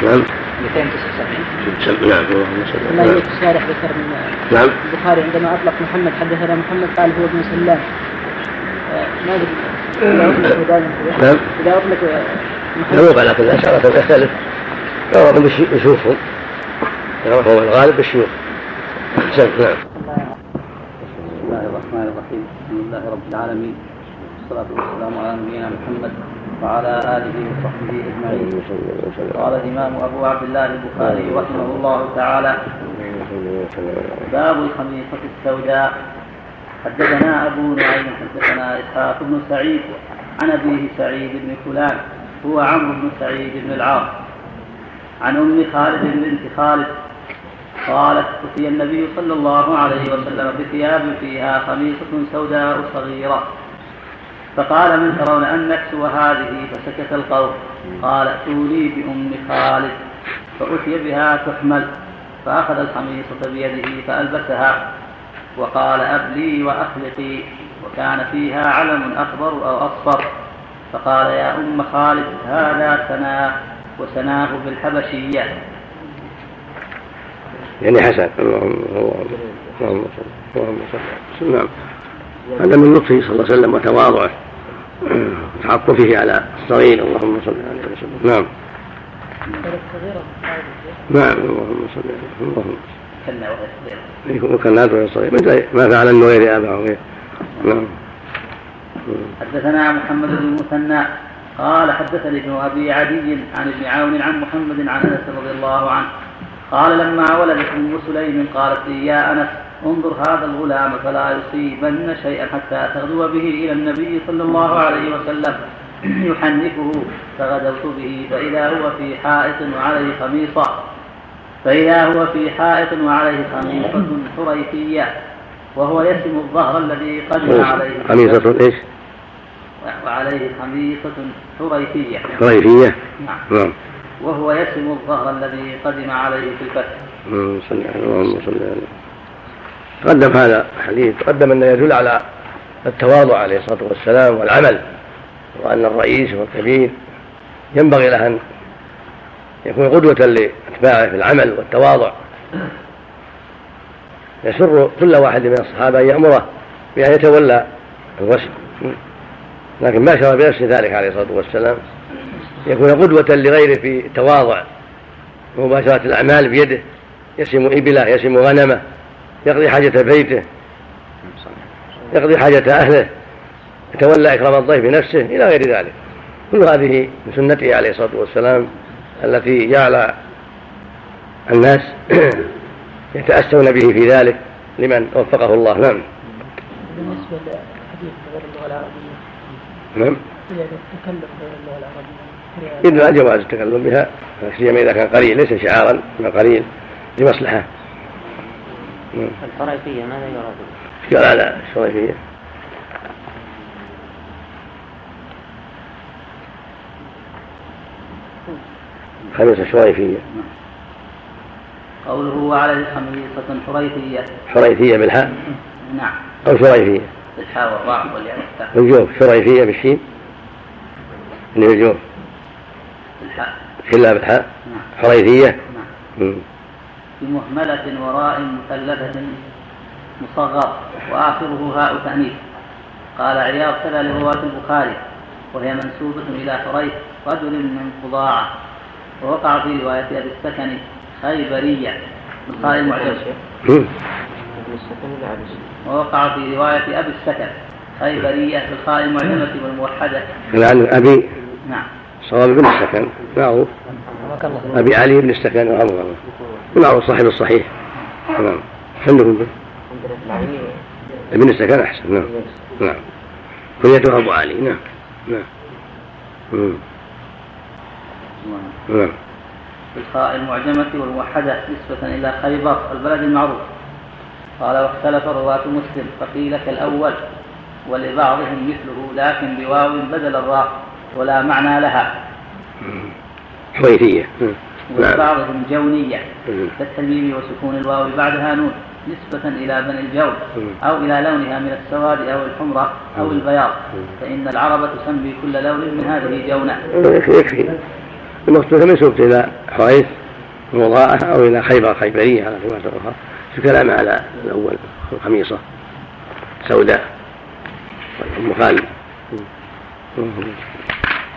نعم. 279 سم- نعم اللهم صل الله نعم. الشارح ذكر من نعم. البخاري عندما أطلق محمد حدثنا محمد قال هو ابن سلام. آه، ما أدري. كذا. نعم. إذا أطلق آه، لا محمد مو على كل أشعرة يختلف يعرف بالش- بشيوخهم يعرف هو الغالب بالشيوخ سم نعم بسم الله الرحمن الرحيم. الحمد لله رب العالمين. والصلاة والسلام على نبينا محمد وعلى آله وصحبه أجمعين. قال الإمام أبو عبد الله البخاري رحمه الله تعالى باب الخميصة السوداء. حدثنا أبو نعيم حدثنا إسحاق بن سعيد عن أبيه سعيد بن فلان هو عمرو بن سعيد بن العاص. عن أم خالد بنت خالد قالت أتي النبي صلى الله عليه وسلم بثياب فيها خميصة سوداء صغيرة. فقال من ترون أن نكسو هذه؟ فسكت القوم. قال ائتوني بأم خالد. فأتي بها تحمل. فأخذ الخميصة بيده فألبسها. وقال أبلي وأخلقي. وكان فيها علم أخضر أو أصفر. فقال يا أم خالد هذا سناه وسناه بالحبشية. يعني حسن. اللهم اللهم صل اللهم صل نعم. هذا من لطفه صلى الله عليه وسلم وتواضعه. وتعطفه على الصغير. اللهم صل عليه وسلم نعم. نعم. اللهم صل عليه اللهم وهي صغيرة وكان نادر الصغير مثل ما فعل النويري ابا وغيره نعم. حدثنا محمد بن المثنى. قال حدثني ابن أبي عدي عن ابن عون عن محمد عن أنس رضي الله عنه. قال لما ولدت ام سليم قالت لي يا أنس انظر هذا الغلام فلا يصيبن شيئا حتى تغدو به إلى النبي صلى الله عليه وسلم يحنكه فغدوت به فإذا هو في حائط وعليه خميصة فإذا هو في حائط وعليه خميصة حريثية وهو يسم الظهر الذي قدم عليه خميصة إيش؟ وعليه خميصة حريثية حريثية نعم. نعم. وهو يسم الظهر الذي قدم عليه في الفتح. اللهم صل اللهم صل على تقدم هذا الحديث تقدم أنه يدل على التواضع عليه الصلاة والسلام والعمل وأن الرئيس والكبير ينبغي له أن يكون قدوة لأتباعه في العمل والتواضع. يسر كل واحد من الصحابة أن يأمره بأن يتولى الوسم لكن ما شرع بنفس ذلك عليه الصلاة والسلام. يكون قدوة لغيره في التواضع ومباشرة الأعمال بيده يسم إبله يسم غنمه يقضي حاجة بيته يقضي حاجة أهله يتولى إكرام الضيف بنفسه إلى غير ذلك. كل هذه من سنته عليه الصلاة والسلام التي جعل الناس يتأسون به في ذلك لمن وفقه الله. نعم. بالنسبة لحديث غير اللغة العربية نعم. إذا تكلم غير اللغة العربية إذن جواز التكلم بها سيما إذا كان قليل ليس شعارا من قليل لمصلحة. نعم. الحريفية ماذا يراد؟ قال على الشريفية خميسة شريفية قوله وعليه خميصة حريثية حريثية بالحاء؟ نعم. أو شريفية. بالحاء والراء والياء. والتاء بالجوف شريفية بالشين. اللي بالجوف كلها بالحاء نعم. حريثية نعم. بمهملة وراء مثلثة مصغر وآخره هاء تأنيث. قال عياض كذا لرواة البخاري وهي منسوبة إلى حريث رجل من قضاعة. ووقع في رواية أبي السكن خيبرية. بالخاء المعجم مم. ووقع في رواية أبي السكن خيبرية بالخاء المعجمة والموحدة. عن أبي. نعم. صواب بن السكن. معروف أبي علي بن السكن رحمه الله. معروف صاحب الصحيح. نعم. به؟ ابن السكن أحسن. نعم. نعم. كنيته أبو علي. نعم. نعم. نعم. بالخاء المعجمة والموحدة نسبة إلى خيبر البلد المعروف. قال واختلف رواة مسلم فقيل كالأول ولبعضهم مثله لكن بواو بدل الراء. ولا معنى لها. حويثية. نعم. ولبعضهم جونية. كالتميم وسكون الواو بعدها نون نسبة إلى بني الجون أو إلى لونها من السواد أو الحمرة أو البياض. فإن العرب تسمي كل لون من هذه جونة. يكفي. يكفي المقصود منسوب إلى حويث وضاءة أو إلى خيبر خيبرية على رواية أخرى في كلام على الأول الخميصة سوداء أم خالد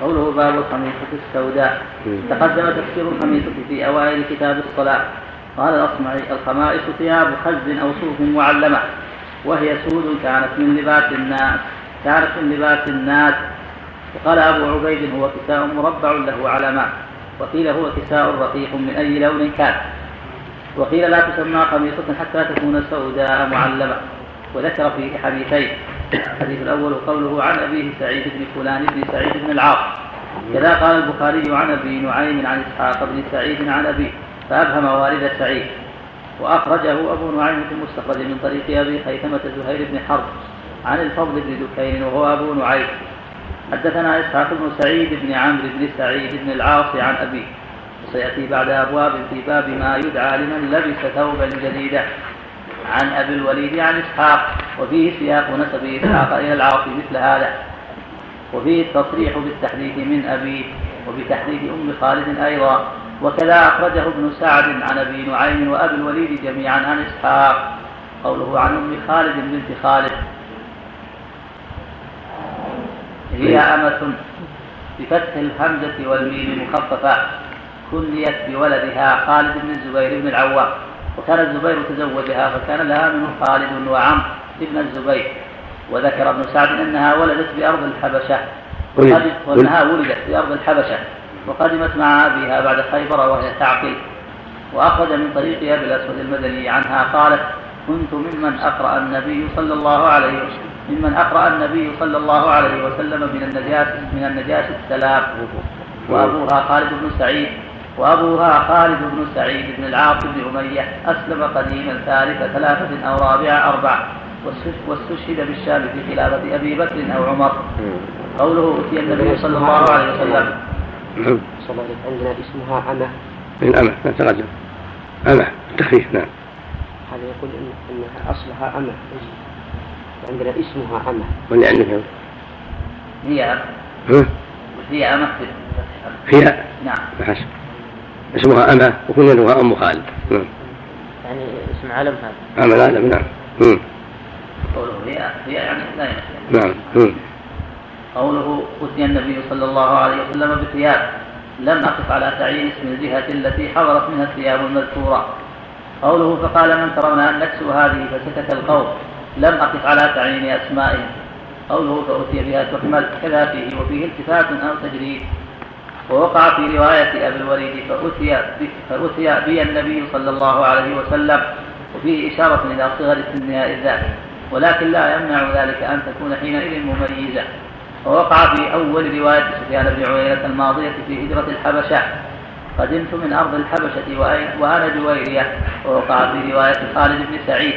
قوله باب الخميصة السوداء. تقدم تفسير الخميصة في أوائل كتاب الصلاة. قال الأصمعي الخمائص ثياب خز أو صوف معلمة وهي سود كانت من لباس الناس كانت من لباس الناس. وقال أبو عبيد هو كساء مربع له علامات وقيل هو كساء رقيق من أي لون كان. وقيل لا تسمى خميصة حتى تكون سوداء معلمة. وذكر فيه حديثين. الحديث الأول قوله عن أبيه سعيد بن فلان بن سعيد بن العاص. كذا قال البخاري عن أبي نعيم عن إسحاق بن سعيد عن أبيه فأبهم والد سعيد. وأخرجه أبو نعيم في المستخرج من طريق أبي خيثمة زهير بن حرب عن الفضل بن دكين وهو أبو نعيم. حدثنا إسحاق بن سعيد بن عمرو بن سعيد بن العاص عن أبيه. وسيأتي بعد أبواب في باب ما يدعى لمن لبس ثوبا جديدا. عن أبي الوليد عن إسحاق وفيه سياق نسب إسحاق إلى العاص مثل هذا. وفيه التصريح بالتحديث من أبيه وبتحديث أم خالد أيضا. وكذا أخرجه ابن سعد عن أبي نعيم وأبي الوليد جميعا عن إسحاق. قوله عن أم خالد بنت خالد. هي أمة بفتح الهمزة والميم مخففة كنيت بولدها خالد بن الزبير بن العوام. وكان الزبير تزوجها فكان لها منه خالد وعم ابن الزبير. وذكر ابن سعد إنها ولدت بأرض الحبشة. ولد. وإنها ولدت بأرض الحبشة. وقدمت مع أبيها بعد خيبر وهي تعقل وأخرج من طريق ابي الاسود المدني عنها قالت كنت ممن أقرأ النبي صلى الله عليه وسلم ممن أقرأ النبي صلى الله عليه وسلم من النجاة من النجاة السلام وأبوها خالد بن سعيد وأبوها خالد بن سعيد بن العاص بن أمية أسلم قديما ثالث ثلاثة أو رابعة أربعة واستشهد بالشام في خلافة أبي بكر أو عمر. قوله أتي النبي صلى الله عليه وسلم. نعم عندنا اسمها أمة من أمة لا تقدم أمة التخفيف نعم. هذا يقول إن إنها أصلها أمة؟ عندنا اسمها أمة. واللي عندك هي ها؟ هي أمة فيها نعم. اسمها أمة وكنيتها أم خالد. نعم. يعني اسم علم هذا. أمة العالم نعم. قوله هي هي يعني لا ينفي نعم. قوله أتي النبي صلى الله عليه وسلم بثياب لم أقف على تعيين اسم الجهة التي حضرت منها الثياب المذكورة. قوله فقال من ترون أن نكسو هذه فسكت القوم. لم أقف على تعيين أسمائهم. قوله فأتي بها تحمل كذا فيه وفيه التفات أو تجريد. ووقع في رواية أبي الوليد فأتي فأتي بي النبي صلى الله عليه وسلم وفيه إشارة إلى صغر سنها إذ ذاك ولكن لا يمنع ذلك أن تكون حينئذ مميزة. ووقع في أول رواية سفيان بن عيينة الماضية في هجرة الحبشة. قدمت من أرض الحبشة وأنا جويرية. ووقع في رواية خالد بن سعيد.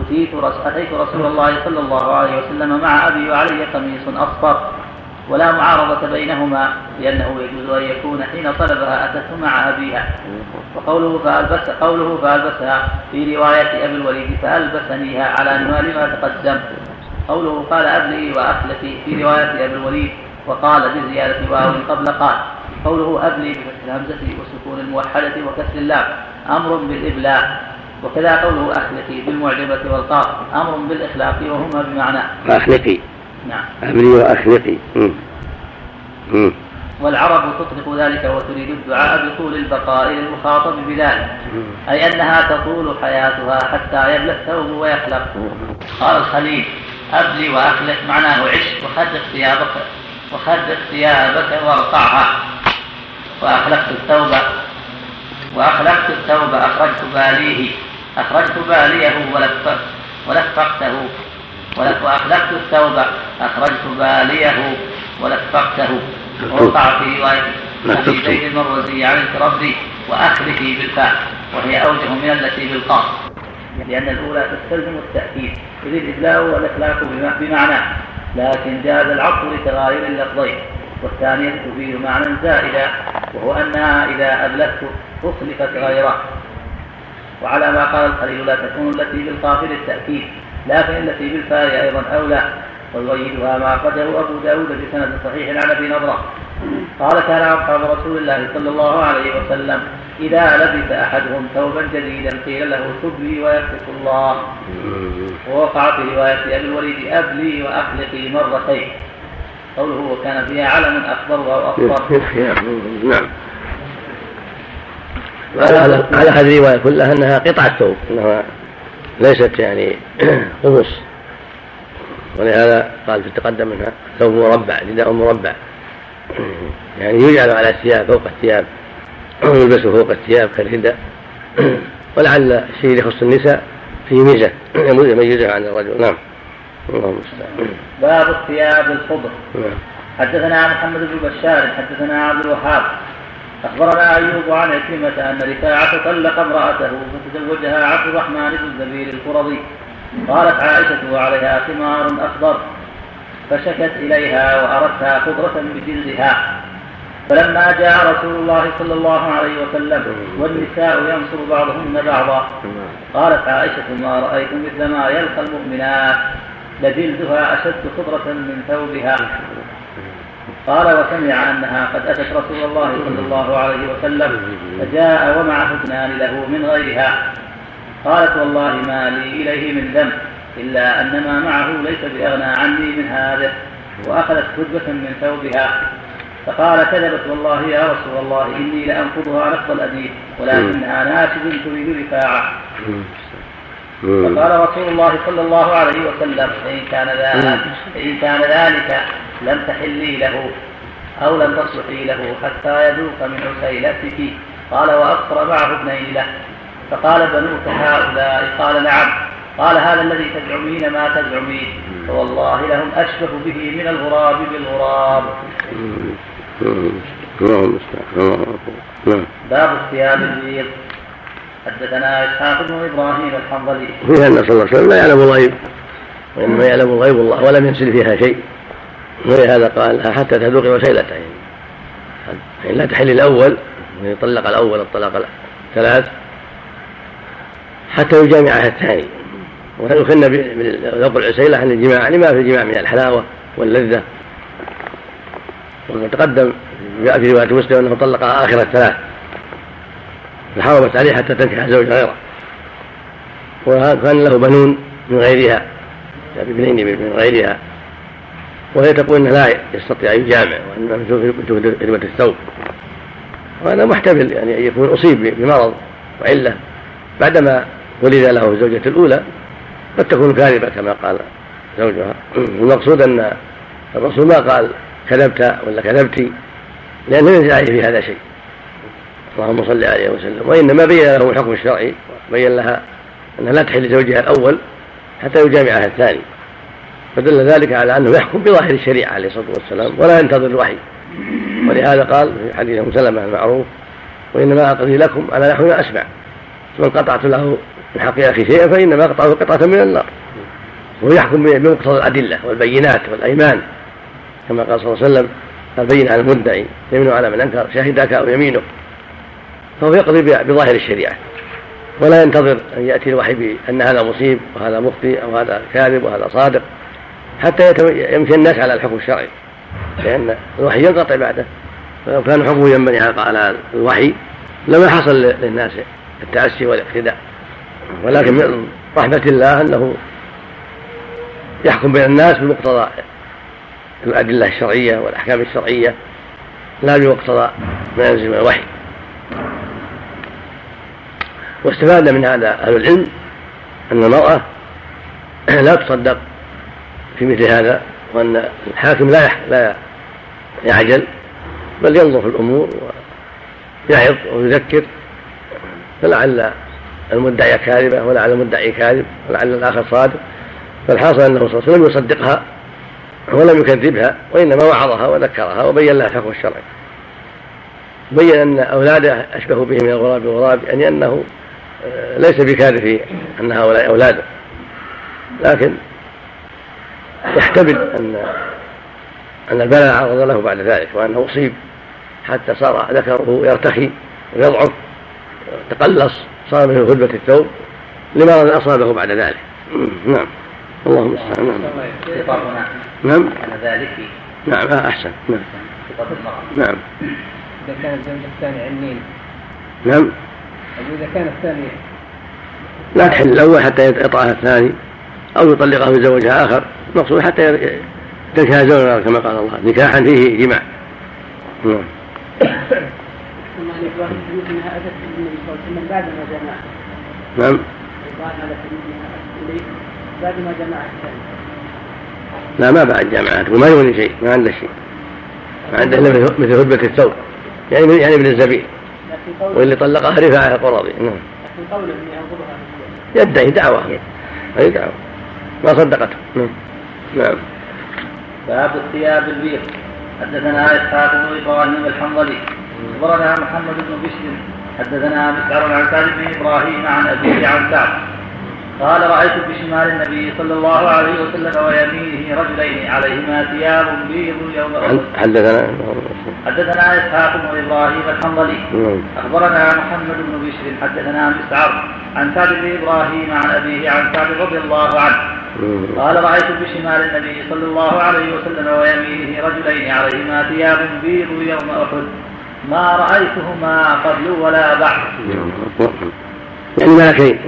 أتيت أتيت رسول الله صلى الله عليه وسلم مع أبي وعلي قميص أصفر. ولا معارضة بينهما لأنه يجوز أن يكون حين طلبها أتته مع أبيها. وقوله فألبس قوله فألبسها في رواية أبي الوليد فألبسنيها على نوال ما تقدم. قوله قال أبلي وأخلتي في رواية أبي الوليد وقال بزيادة واو قبل قال. قوله أبلي بفتح الهمزة وسكون الموحدة وكسر اللام. أمر بالإبلاء. وكذا قوله أخلقي بالمعجبة والقاف. أمر بالإخلاق وهما بمعنى. أخلقي نعم. أبلي وأخلقي. مم. مم. والعرب تطلق ذلك وتريد الدعاء بطول البقاء للمخاطب بذلك. أي أنها تطول حياتها حتى يبلى الثوب ويخلق. قال الخليل أبلي وأخلق معناه عش وخدق ثيابك وخدق ثيابك وارقعها وأخلقت الثوب وأخلقت الثوب أخرجت باليه أخرجت باليه ولفقت ولفقته. وأخلقت الثوب أخرجت باليه ولفقته. ووقع في رواية أبي زيد المروزي عن الكربي وأخلفي بالفاء وهي أوجه من التي بالقاف. لأن الأولى تستلزم التأكيد إذ الإبلاء والإخلاق بمعنى لكن جاز العطف لتغاير اللفظين. والثانية تفيد معنى زائدا وهو أنها إذا أبلغت أخلفت غيره. وعلى ما قال الخليل لا تكون التي بالقاف للتأكيد. لكن التي بالفاء أيضا أولى ويؤيدها ما أخرجه أبو داود بسند صحيح عن أبي نضرة. قال كان أصحاب رسول الله صلى الله عليه وسلم إذا لبس أحدهم ثوبا جديدا قيل له تبلي ويتق الله. ووقع في رواية أبي الوليد أبلي وأخلقي مرتين. قوله وكان فيها علم أخضر أو أصفر نعم. على على هذه الرواية كلها أنها قطعة ثوب أنها ليست يعني قمص ولهذا قال في التقدم منها ثوب مربع رداء مربع. يعني يجعل على الثياب فوق الثياب يلبس فوق الثياب كالرداء ولعل الشيء يخص النساء فيه ميزة يميزها عن الرجل. نعم. الله المستعان باب الثياب الخضر. نعم. حدثنا محمد بن بشار حدثنا عبد الوهاب أخبرنا أيوب عن عكرمه أن رفاعة طلق امرأته فتزوجها عبد الرحمن بن الزبير القرظي. قالت عائشة وعليها خمار أخضر فشكت إليها وأردتها خضره بجلدها. فلما جاء رسول الله صلى الله عليه وسلم والنساء ينصر بعضهن بعضا قالت عائشة ما رأيت مثل ما يلقى المؤمنات؟ لجلدها أشد خضرة من ثوبها. قال وسمع أنها قد أتت رسول الله صلى الله عليه وسلم فجاء ومعه ابنان له من غيرها. قالت والله ما لي إليه من ذنب إلا أن ما معه ليس بأغنى عني من هذا وأخذت كذبة من ثوبها. فقال كذبت والله يا رسول الله إني لأنقضها نقض الأديب ولكنها ناشد تريد رفاعة. فقال رسول الله صلى الله عليه وسلم فإن كان ذلك فإن كان ذلك لم تحلي له أو لم تصلحي له حتى يذوق من عسيلتك. قال وأبصر معه ابنين له. فقال بنوك هؤلاء قال نعم. قال هذا الذي تزعمين ما تزعمين. فوالله لهم أشبه به من الغراب بالغراب. باب الثياب البيض. حدثنا إسحاق بن إبراهيم الحنظلي. فيها أن صلى الله عليه وسلم لا يعلم الغيب. وانما يعلم الغيب الله ولم ينزل فيها شيء. ولهذا قال حتى تذوقي وسيلته يعني لا تحل الأول يطلق الأول الطلاق الثلاث حتى يجامعها الثاني. ويخن بذوق العسيلة عن الجماع؟ لما في الجماع من الحلاوة واللذة. وتقدم جاء في رواية مسلم أنه طلقها آخر الثلاث. فحرمت عليه حتى تنكح زوج غيره. وكان له بنون من غيرها؟ ابنين من غيرها. وهي تقول انه لا يستطيع أن يجامع وانه من خدمه الثوب. وهذا محتمل يعني ان يكون أصيب بمرض وعلة. بعدما ولد له الزوجة الأولى قد تكون كاذبة كما قال زوجها. المقصود أن الرسول ما قال كذبت ولا كذبت لأنه ليس عليه في هذا شيء. اللهم صل عليه وسلم. وإنما بين له الحكم الشرعي بين لها أنها لا تحل لزوجها الأول حتى يجامعها الثاني. فدل ذلك على أنه يحكم بظاهر الشريعة عليه الصلاة والسلام ولا ينتظر الوحي. ولهذا قال في حديث أم سلمة المعروف وإنما أقضي لكم على نحو ما أسمع. من قطعت له من حق أخي شيئا فإنما اقطعه قطعة من النار. ويحكم بمقتضى الأدلة والبينات والأيمان. كما قال صلى الله عليه وسلم البين على المدعي يمين على من أنكر شهدك أو يمينه فهو يقضي بظاهر الشريعة. ولا ينتظر أن يأتي الوحي بأن هذا مصيب وهذا مخطئ أو هذا كاذب وهذا صادق حتى يمشي الناس على الحكم الشرعي. لأن الوحي ينقطع بعده. فلو كان حكمه ينبني على الوحي لما حصل للناس التأسي والاقتداء. ولكن من رحمة الله أنه يحكم بين الناس بمقتضى الأدلة الشرعية والأحكام الشرعية لا بمقتضى ما ينزل من الوحي. واستفاد من هذا أهل العلم أن المرأة لا تصدق في مثل هذا وأن الحاكم لا لا يعجل بل ينظر في الأمور ويعظ ويذكر فلعل المدعي كاذبة ولعل المدعي كاذب ولعل الآخر صادق. فالحاصل أنه صلى الله عليه وسلم يصدقها ولم يكذبها وإنما وعظها وذكرها وبين لها الحكم الشرعي بين أن أولاده أشبه به من الغراب الغراب يعني أنه ليس بكاذب في أن هؤلاء أولاده. لكن يحتمل أن أن البلاء عرض له بعد ذلك وأنه أصيب حتى صار ذكره يرتخي ويضعف تقلص صار منه غلبة الثوب لمرض أصابه بعد ذلك. نعم. اللهم المستعان نعم. نعم. ذلك نعم آه أحسن. نعم. نعم إذا كان الزوج الثاني عنين نعم. إذا كان الثاني لا تحل الأول حتى يطأها الثاني أو يطلقه ويتزوجها آخر. المقصود حتى تنكح زوجها كما قال الله نكاحا فيه جماع نعم. نعم. بعد ما جمع لا ما بعد جامعات وما يغني شيء ما عنده شيء. ما عنده إلا مثل هدبة الثوب يعني يعني ابن الزبيب واللي طلقها رفاعة القرظي نعم. يدعي دعوة. أي دعوة. ما صدقته. نعم. نعم. باب الثياب البيض. حدثنا إسحاق بن إبراهيم الحنظلي. أخبرنا محمد بن بشر. حدثنا مسعر عن سعد بن إبراهيم عن أبيه عن سعد. قال رأيت بشمال النبي صلى الله عليه وسلم ويمينه رجلين عليهما ثياب بيض يوم حدثنا؟ حدثنا إسحاق بن إبراهيم الحنظلي. نعم. أخبرنا محمد بن بشر حدثنا مسعر. عن سعد بن إبراهيم عن أبيه عن سعد رضي الله عنه. نعم. قال رأيت بشمال النبي صلى الله عليه وسلم ويمينه رجلين عليهما ثياب بيض يوم أحد. ما رأيتهما قبل ولا بعد. يعني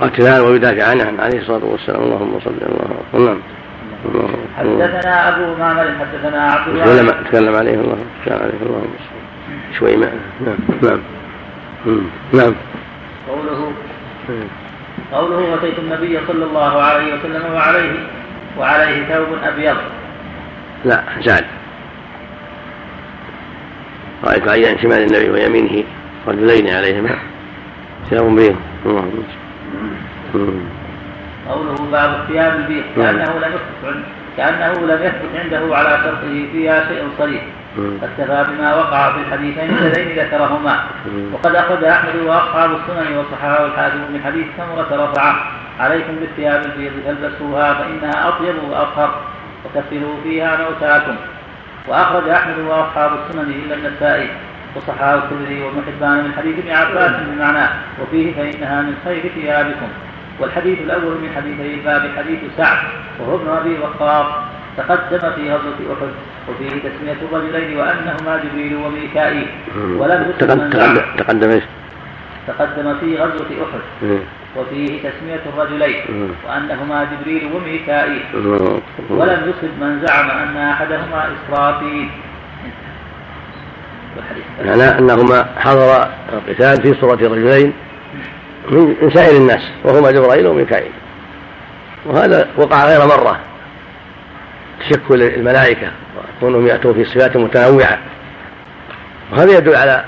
ملكين يقاتلان ويدافعان عليه الصلاة والسلام. اللهم صل الله وسلم. حدثنا أبو معمر حدثنا عبد الله. تكلم تكلم عليه الله تعالى عليه الله. شوي ما نعم نعم. نعم. قوله قوله أتيت النبي صلى الله عليه وسلم وعليه وعليه ثوب أبيض. لا زاد. رأيت عن شمال النبي ويمينه رجلين عليهما ثياب بيض. اللهم قوله باب الثياب البيض. كأنه لم يثبت كأنه لم يثبت عنده على شرطه فيها شيء صريح. فاكتفى بما وقع في الحديثين اللذين ذكرهما. وقد أخذ أحمد وأصحاب السنن وصححه الحاكم من حديث ثمرة رفعه عليكم بالثياب البيض فالبسوها فإنها أطيب وأطهر وكفنوا فيها موتاكم. وأخرج أحمد وأصحاب السنن إلا النسائي. وصححه الترمذي وابن حبان من حديث ابن عباس بمعناه وفيه فإنها من خير ثيابكم. والحديث الأول من حديثي الباب حديث سعد وهو ابن أبي وقاص تقدم في غزوة أحد وفيه تسمية الرجلين وأنهما جبريل وميكائيل. ولم تقدم تقدم إيش؟ تقدم في غزوة أحد. وفيه تسمية الرجلين وأنهما جبريل وميكائيل. ولم يصب من زعم أن أحدهما إسرافيل. معناه أنهما حضر القتال في صورة رجلين من سائر الناس وهما جبرائيل وميكائيل. وهذا وقع غير مرة. تشكل الملائكة وكونهم يأتون في صفات متنوعة. وهذا يدل على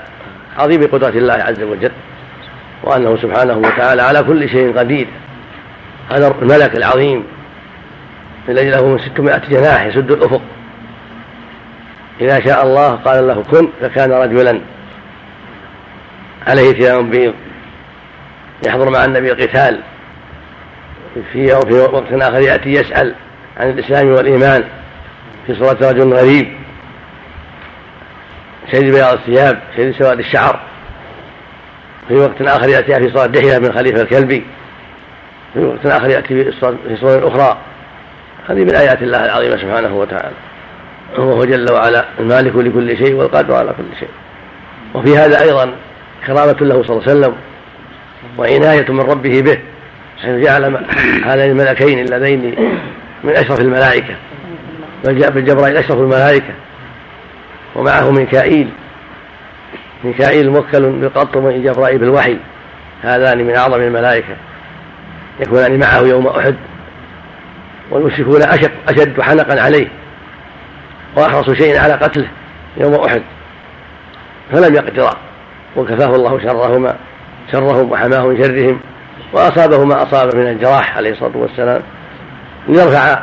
عظيم قدرة الله عز وجل وأنه سبحانه وتعالى على كل شيء قدير. هذا الملك العظيم الذي له من ستمائة جناح يسد الأفق. إذا شاء الله قال له كن فكان رجلا عليه ثياب بيض. يحضر مع النبي القتال في في وقت آخر يأتي يسأل عن الإسلام والإيمان. في صورة رجل غريب. شديد بياض الثياب شديد سواد الشعر. في وقت آخر يأتي في صورة دحية من خليفة الكلبي. في وقت آخر يأتي في صورة أخرى. هذه من آيات الله العظيمة سبحانه وتعالى. وهو جل وعلا المالك لكل شيء والقادر على كل شيء. وفي هذا أيضا كرامة له صلى الله عليه وسلم وعناية من ربه به حيث جعل هذين الملكين اللذين من أشرف الملائكة بل جاء بالجبرائيل أشرف الملائكة ومعه ميكائيل ميكائيل موكل بالقط من جبرائيل بالوحي هذان من أعظم الملائكة. يكونان معه يوم أحد والمشركون أشد حنقا عليه. وأحرص شيء على قتله يوم أحد فلم يقدر وكفاه الله شرهما شرهم وحماه من شرهم وأصابه ما أصاب من الجراح عليه الصلاة والسلام. ليرفع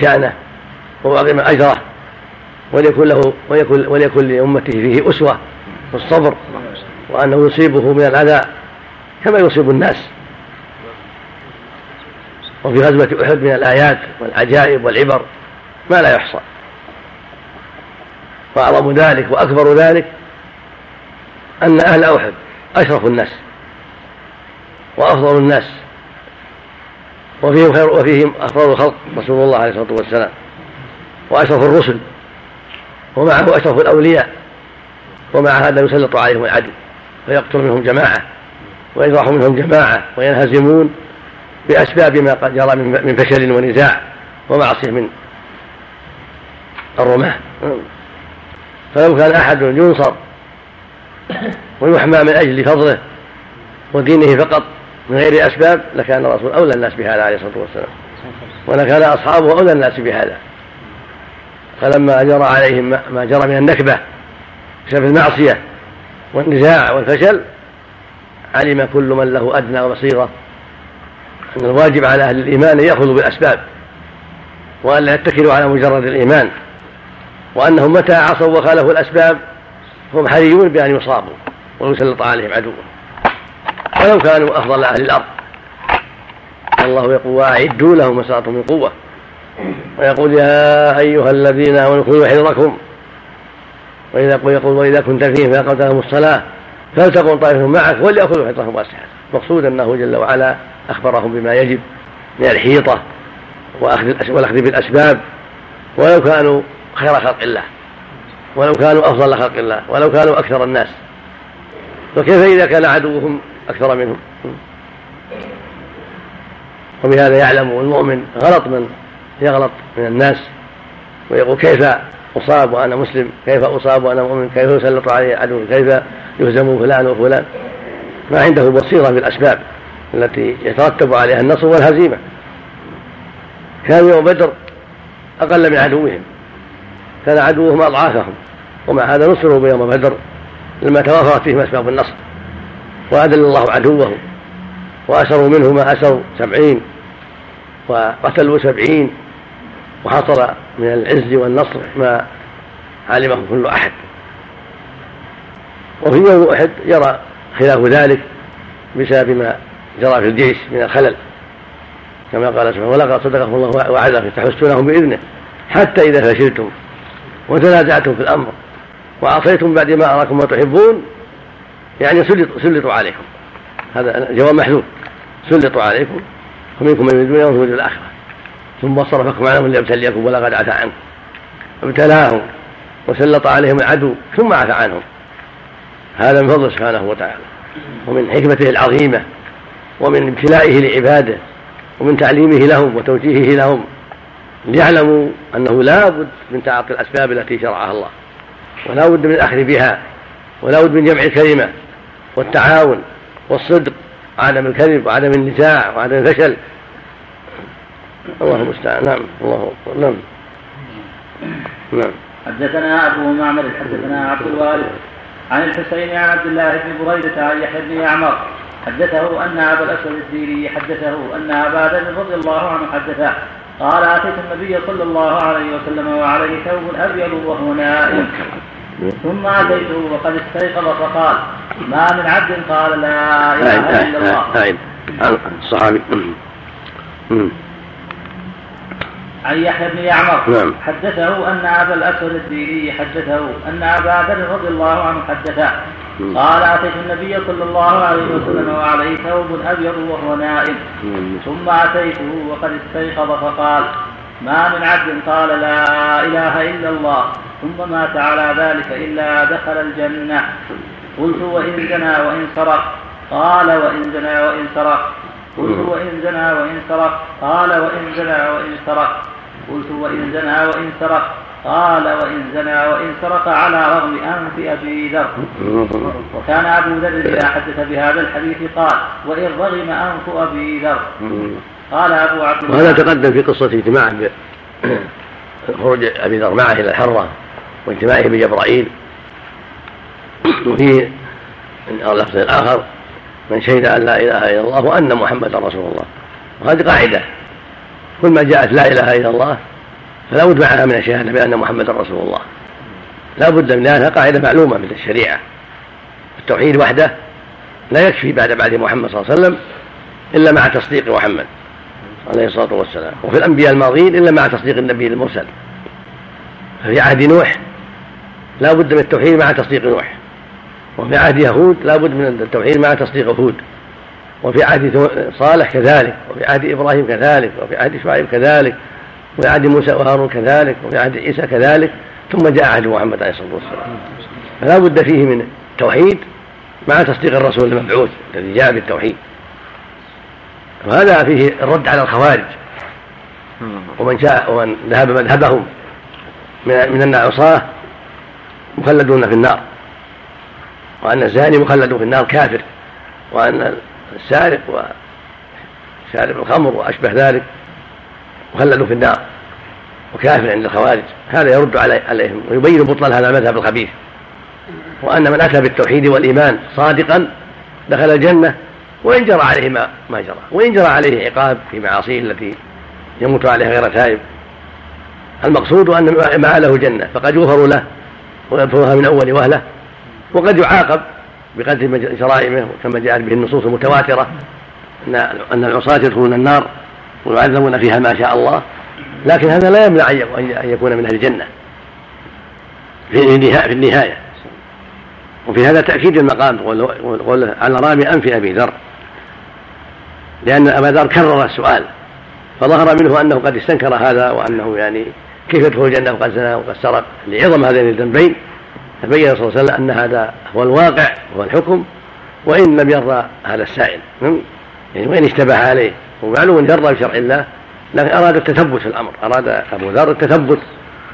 شأنه ويعظم أجره وليكن له وليكن, وليكن لأمته فيه أسوة في الصبر وأنه يصيبه من الأذى كما يصيب الناس. وفي غزوة أحد من الآيات والعجائب والعبر ما لا يحصى. وأعظم ذلك وأكبر ذلك أن أهل أحد أشرف الناس وأفضل الناس وفيهم خير وفيهم أفضل الخلق رسول الله عليه الصلاة والسلام وأشرف الرسل ومعه أشرف الأولياء ومع هذا يسلط عليهم العدل فيقتل منهم جماعة ويجرح منهم جماعة وينهزمون بأسباب ما قد جرى من فشل ونزاع ومعصية من الرماة. فلو كان أحد ينصر ويحمى من أجل فضله ودينه فقط من غير أسباب لكان الرسول أولى الناس بهذا عليه الصلاة والسلام. ولكان أصحابه أولى الناس بهذا. فلما جرى عليهم ما جرى من النكبة بسبب المعصية والنزاع والفشل علم كل من له أدنى بصيرة أن الواجب على أهل الإيمان أن يأخذوا بالأسباب وأن لا يتكلوا على مجرد الإيمان. وأنهم متى عصوا وخالفوا الأسباب هم حريون بأن يصابوا ويسلط عليهم عدوهم. ولو كانوا أفضل أهل الأرض. الله يقول وأعدوا لهم ما من قوة. ويقول يا أيها الذين آمنوا خذوا حذركم. وإذا يقول وإذا كنت فيهم فأقمت لهم الصلاة. فلتكن طائفة معك وليأخذوا حذرهم وأسلحتهم مقصود أنه جل وعلا أخبرهم بما يجب من الحيطة والأخذ بالأسباب. ولو كانوا خير خلق الله. ولو كانوا أفضل خلق الله ولو كانوا أكثر الناس. وكيف إذا كان عدوهم أكثر منهم؟ وبهذا يعلم المؤمن غلط من يغلط من الناس ويقول كيف أصاب وأنا مسلم؟ كيف أصاب وأنا مؤمن؟ كيف يسلط علي عدو؟ كيف يهزم فلان وفلان؟ ما عنده بصيرة بالأسباب التي يترتب عليها النصر والهزيمة. كان يوم بدر أقل من عدوهم. كان عدوهم أضعافهم ومع هذا نصروا بيوم بدر لما توافرت فيهم أسباب النصر وأذل الله عدوه وأسروا منه ما أسروا سبعين وقتلوا سبعين وحصل من العز والنصر ما علمه كل أحد. وفي يوم أحد يرى خلاف ذلك بسبب ما جرى في الجيش من الخلل. كما قال سبحانه ولقد صدقكم الله وعده تحسونهم بإذنه حتى إذا فشلتم. وتنازعتم في الأمر وعصيتم بعد ما أراكم ما تحبون يعني سلطوا, عليكم. هذا جواب محذوف. سلطوا عليكم ومنكم من الدنيا ومنكم من الآخرة. ثم صرفكم عنهم ليبتليكم ولقد عفى عنكم. ابتلاهم وسلط عليهم العدو ثم عفى عنهم. هذا من فضل سبحانه وتعالى. ومن حكمته العظيمة ومن ابتلائه لعباده ومن تعليمه لهم وتوجيهه لهم. ليعلموا أنه لا بد من تعاطي الأسباب التي شرعها الله ولا بد من الأخذ بها ولا بد من جمع الكلمة والتعاون والصدق وعدم الكذب وعدم النزاع وعدم الفشل. الله المستعان نعم الله أكبر. نعم. نعم. حدثنا أبو معمر حدثنا عبد الوارث. عن الحسين عن عبد الله بن بريدة عن يحيى بن يعمر. حدثه أن أبا الأسود الديري حدثه أن أبا ذر رضي الله عنه حدثه قال أتيت النبي صلى الله عليه وسلم وعليه ثوب أبيض وهو نائم ثم أتيته وقد استيقظ فقال ما من عبد قال لا إله إلا الله. الصحابي عن يحيى بن يعمر نعم. حدثه أن أبا الأسود الديني حدثه أن أبا ذر رضي الله عنه حدثه قال آتيت النبي صلى الله عليه وسلم وعليه ثوب أبيض وهو نائم. ثم آتيته وقد استيقظ فقال ما من عبد قال لا إله إلا الله. ثم مات على ذلك إلا دخل الجنة. قلت وإن زنى وإن سرق. قال وإن زنى وإن سرق. قلت وإن زنى وإن سرق. قال وإن زنى وإن سرق. قلت وإن زنى وإن سرق. قال وإن زنى وإن سرق على رغم أنف أبي ذر. وكان أبو ذر إذا حدث بهذا الحديث قال وإن رغم أنف أبي ذر. قال أبو عبد الله وهذا تقدم في قصة اجتماع خروج أبي ذر معه إلى الحرة واجتماعه بجبرائيل. وفي اللفظ الآخر من شهد أن لا إله إلا الله وأن محمدا رسول الله. وهذه قاعدة. كل ما جاءت لا إله إلا الله فلا بد معها من الشهاده بان محمدا رسول الله. لا بد من لانها قاعدة معلومة من الشريعة. التوحيد وحده لا يكفي بعد بعد محمد صلى الله عليه وسلم إلا مع تصديق محمد عليه الصلاة والسلام. وفي الأنبياء الماضيين إلا مع تصديق النبي المرسل. ففي عهد نوح لا بد من التوحيد مع تصديق نوح. وفي عهد يهود لا بد من التوحيد مع تصديق هود. وفي عهد صالح كذلك. وفي عهد إبراهيم كذلك. وفي عهد شعيب كذلك. وفي عهد موسى وهارون كذلك وفي عهد عيسى كذلك ثم جاء عهد محمد عليه الصلاة والسلام. فلا بد فيه من التوحيد مع تصديق الرسول المبعوث الذي جاء بالتوحيد. وهذا فيه الرد على الخوارج. ومن شاء ومن ذهب مذهبهم من النعصاه مخلدون في النار. وأن الزاني مخلد في النار كافر. وأن السارق وشارب الخمر وأشبه ذلك. مخلد في النار وكافر عند الخوارج. هذا يرد عليهم ويبين بطلان هذا المذهب الخبيث. وأن من أتى بالتوحيد والإيمان صادقا دخل الجنة وإن جرى عليه ما, ما جرى. وإن جرى عليه عقاب في معاصيه التي يموت عليها غير تائب. المقصود أن له جنة فقد يغفر له ويدخلها من أول وهلة. وقد يعاقب بقدر جرائمه كما جاءت به النصوص المتواترة ان أن العصاة يدخلون النار. ويعذبون فيها ما شاء الله لكن هذا لا يمنع أن يكون من أهل الجنة. في النهايه وفي هذا تأكيد المقام قوله على رامي أنف أبي ذر. لأن أبا ذر كرر السؤال فظهر منه أنه قد استنكر هذا وأنه يعني كيف يدخل الجنة وقد زنى وقد سرق. لعظم هذين الذنبين فبين صلى الله عليه وسلم أن هذا هو الواقع وهو الحكم وإن لم يرضى هذا السائل. يعني وإن اشتبه عليه. ومعلوم يرضى بشرع الله لكن أراد التثبت في الأمر. أراد أبو ذر التثبت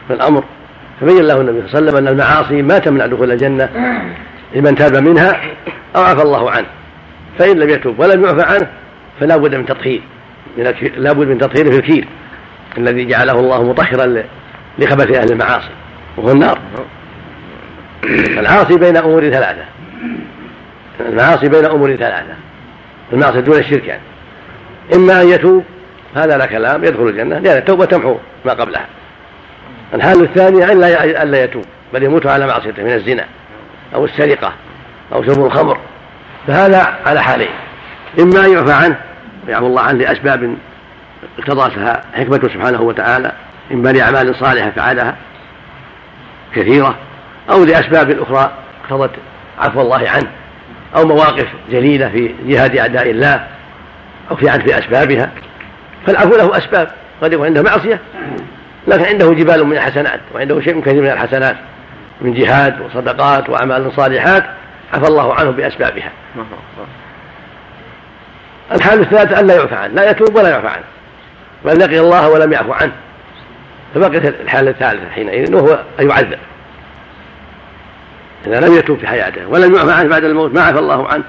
في الأمر. فبين له النبي صلى الله عليه وسلم أن المعاصي ما تمنع دخول الجنة لمن تاب منها أو عفى الله عنه. فإن لم يتوب ولم يعفى عنه فلا بد من تطهير. لا بد من تطهير في الكير الذي جعله الله مطهرا لخبث أهل المعاصي وهو النار. العاصي بين أمور ثلاثة. المعاصي بين أمور ثلاثة. المعصية دون الشرك يعني. إما أن يتوب هذا لا كلام يدخل الجنة لأن التوبة تمحو ما قبلها. الحال الثانية أن لا الا يتوب بل يموت على معصيته من الزنا أو السرقة أو شرب الخمر. فهذا على حالين. إما أن يعفى عنه ويعفو الله عنه لأسباب اقتضتها حكمته سبحانه وتعالى إما لأعمال صالحة فعلها كثيرة أو لأسباب أخرى اقتضت عفو الله عنه. أو مواقف جليلة في جهاد أعداء الله أو في عدل أسبابها. فالعفو له أسباب قد يكون عنده معصية لكن عنده جبال من الحسنات وعنده شيء كثير من الحسنات من جهاد وصدقات وأعمال صالحات عفى الله عنه بأسبابها. الحال الثالثة أن لا يعفى عنه لا يتوب ولا يعفى عنه بل لقي الله ولم يعفو عنه. فبقيت الحالة الثالثة حينئذ وهو أن يعذب. إذا لم يتوب في حياته ولم يعفى عنه بعد الموت ما عفى الله عنه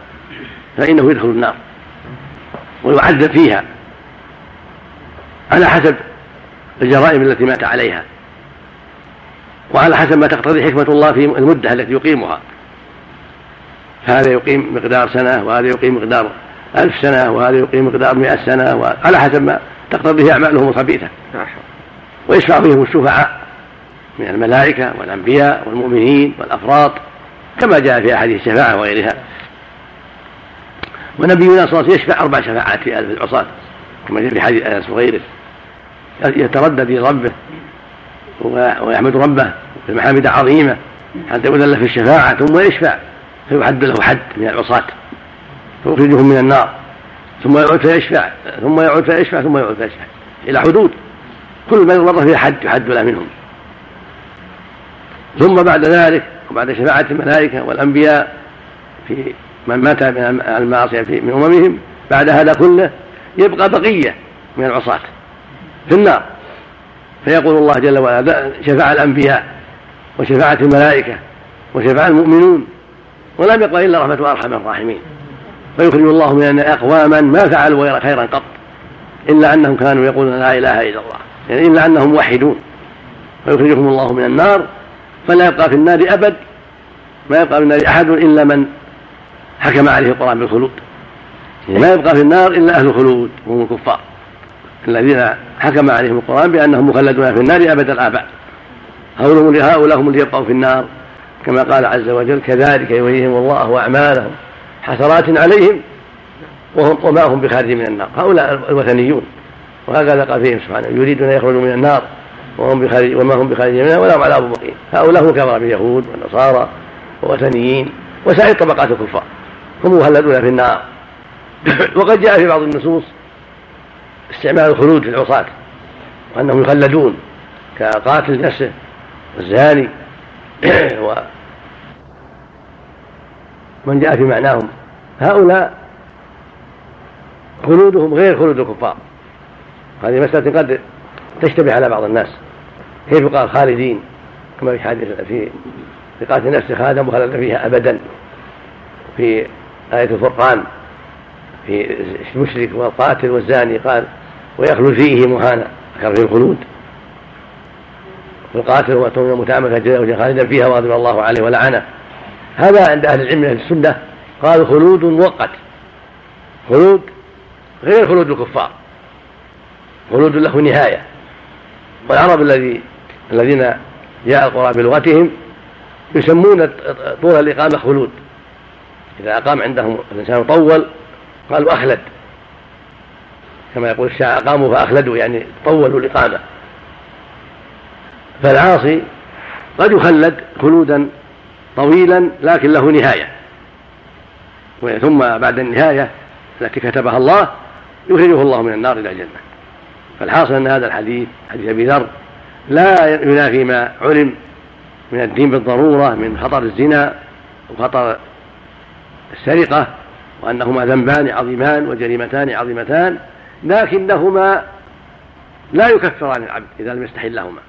فإنه يدخل النار ويعذب فيها على حسب الجرائم التي مات عليها وعلى حسب ما تقتضي حكمة الله في المدة التي يقيمها. هذا يقيم مقدار سنة وهذا يقيم مقدار ألف سنة وهذا يقيم مقدار مئة سنة على حسب ما تقتضيه أعمالهم الخبيثة ويشفع فيهم الشفعاء. من الملائكة والأنبياء والمؤمنين والأفراط كما جاء في أحاديث الشفاعة وغيرها. ونبينا صلى الله عليه وسلم يشفع أربع شفاعات في ألف العصاة كما جاء في حديث أنس وغيره. يتردد في ربه ويحمد ربه بمحامد عظيمة حتى يذل في الشفاعة ثم يشفع فيحد له حد من العصاة فيخرجهم من النار ثم يعود فيشفع ثم يعود فيشفع ثم يعود فيشفع إلى حدود. كل من مر فيه حد يحد له منهم. ثم بعد ذلك وبعد شفاعة الملائكة والأنبياء في من مات من المعاصي من أممهم بعد هذا كله يبقى بقية من العصاة في النار. فيقول الله جل وعلا شفع الأنبياء وشفاعة الملائكة وشفع المؤمنون ولم يبقى إلا رحمة أرحم الراحمين. فيخرج الله من أقواما ما فعلوا غير خيرا قط إلا أنهم كانوا يقولون لا إله إلا الله يعني إلا أنهم موحدون. فيخرجهم الله من النار فلا يبقى في النار أبد ما يبقى في النار أحد إلا من حكم عليه القرآن بالخلود. يعني ما يبقى في النار إلا أهل الخلود وهم الكفار الذين حكم عليهم القرآن بأنهم مخلدون في النار أبد الآباء. هؤلاء هم اللي يبقوا في النار. كما قال عز وجل كذلك يريهم الله أعمالهم حسرات عليهم وهم وما هم بخارج من النار. هؤلاء الوثنيون وهكذا قال فيهم سبحانه يريدون ان يخرجوا من النار وهم بخارج وما هم بخارج منها ولا هم عذاب مقيم هؤلاء هم كفر باليهود والنصارى ووثنيين وسائر طبقات الكفار. هم مخلدون في النار. وقد جاء في بعض النصوص استعمال الخلود في العصاة وأنهم يخلدون كقاتل نفسه والزاني. ومن جاء في معناهم. هؤلاء خلودهم غير خلود الكفار. هذه مسألة قد تشتبه على بعض الناس. كيف قال خالدين كما في حديث في قاتل نفسه خادم وخلد فيها أبدا. في آية الفرقان في المشرك والقاتل والزاني قال ويخلد فيه مهانا. ذكر فيه الخلود. والقاتل هو متعمد جزاء خالدا فيها وغضب الله عليه ولعنه. هذا عند أهل العلم من أهل السنة قال خلود مؤقت خلود غير خلود الكفار. خلود له نهاية. والعرب الذي الذين جاء القرآن بلغتهم يسمون طول الإقامة خلود. إذا أقام عندهم الإنسان طول قالوا أخلد. كما يقول الشاعر أقاموا فأخلدوا يعني طولوا الإقامة. فالعاصي قد يخلد خلودا طويلا لكن له نهاية. ثم بعد النهاية التي كتبها الله يخرجه الله من النار إلى الجنة. فالحاصل أن هذا الحديث حديث أبي ذر لا ينافي ما علم من الدين بالضرورة من خطر الزنا وخطر السرقة وأنهما ذنبان عظيمان وجريمتان عظيمتان لكنهما لا يكفران العبد إذا لم يستحلهما.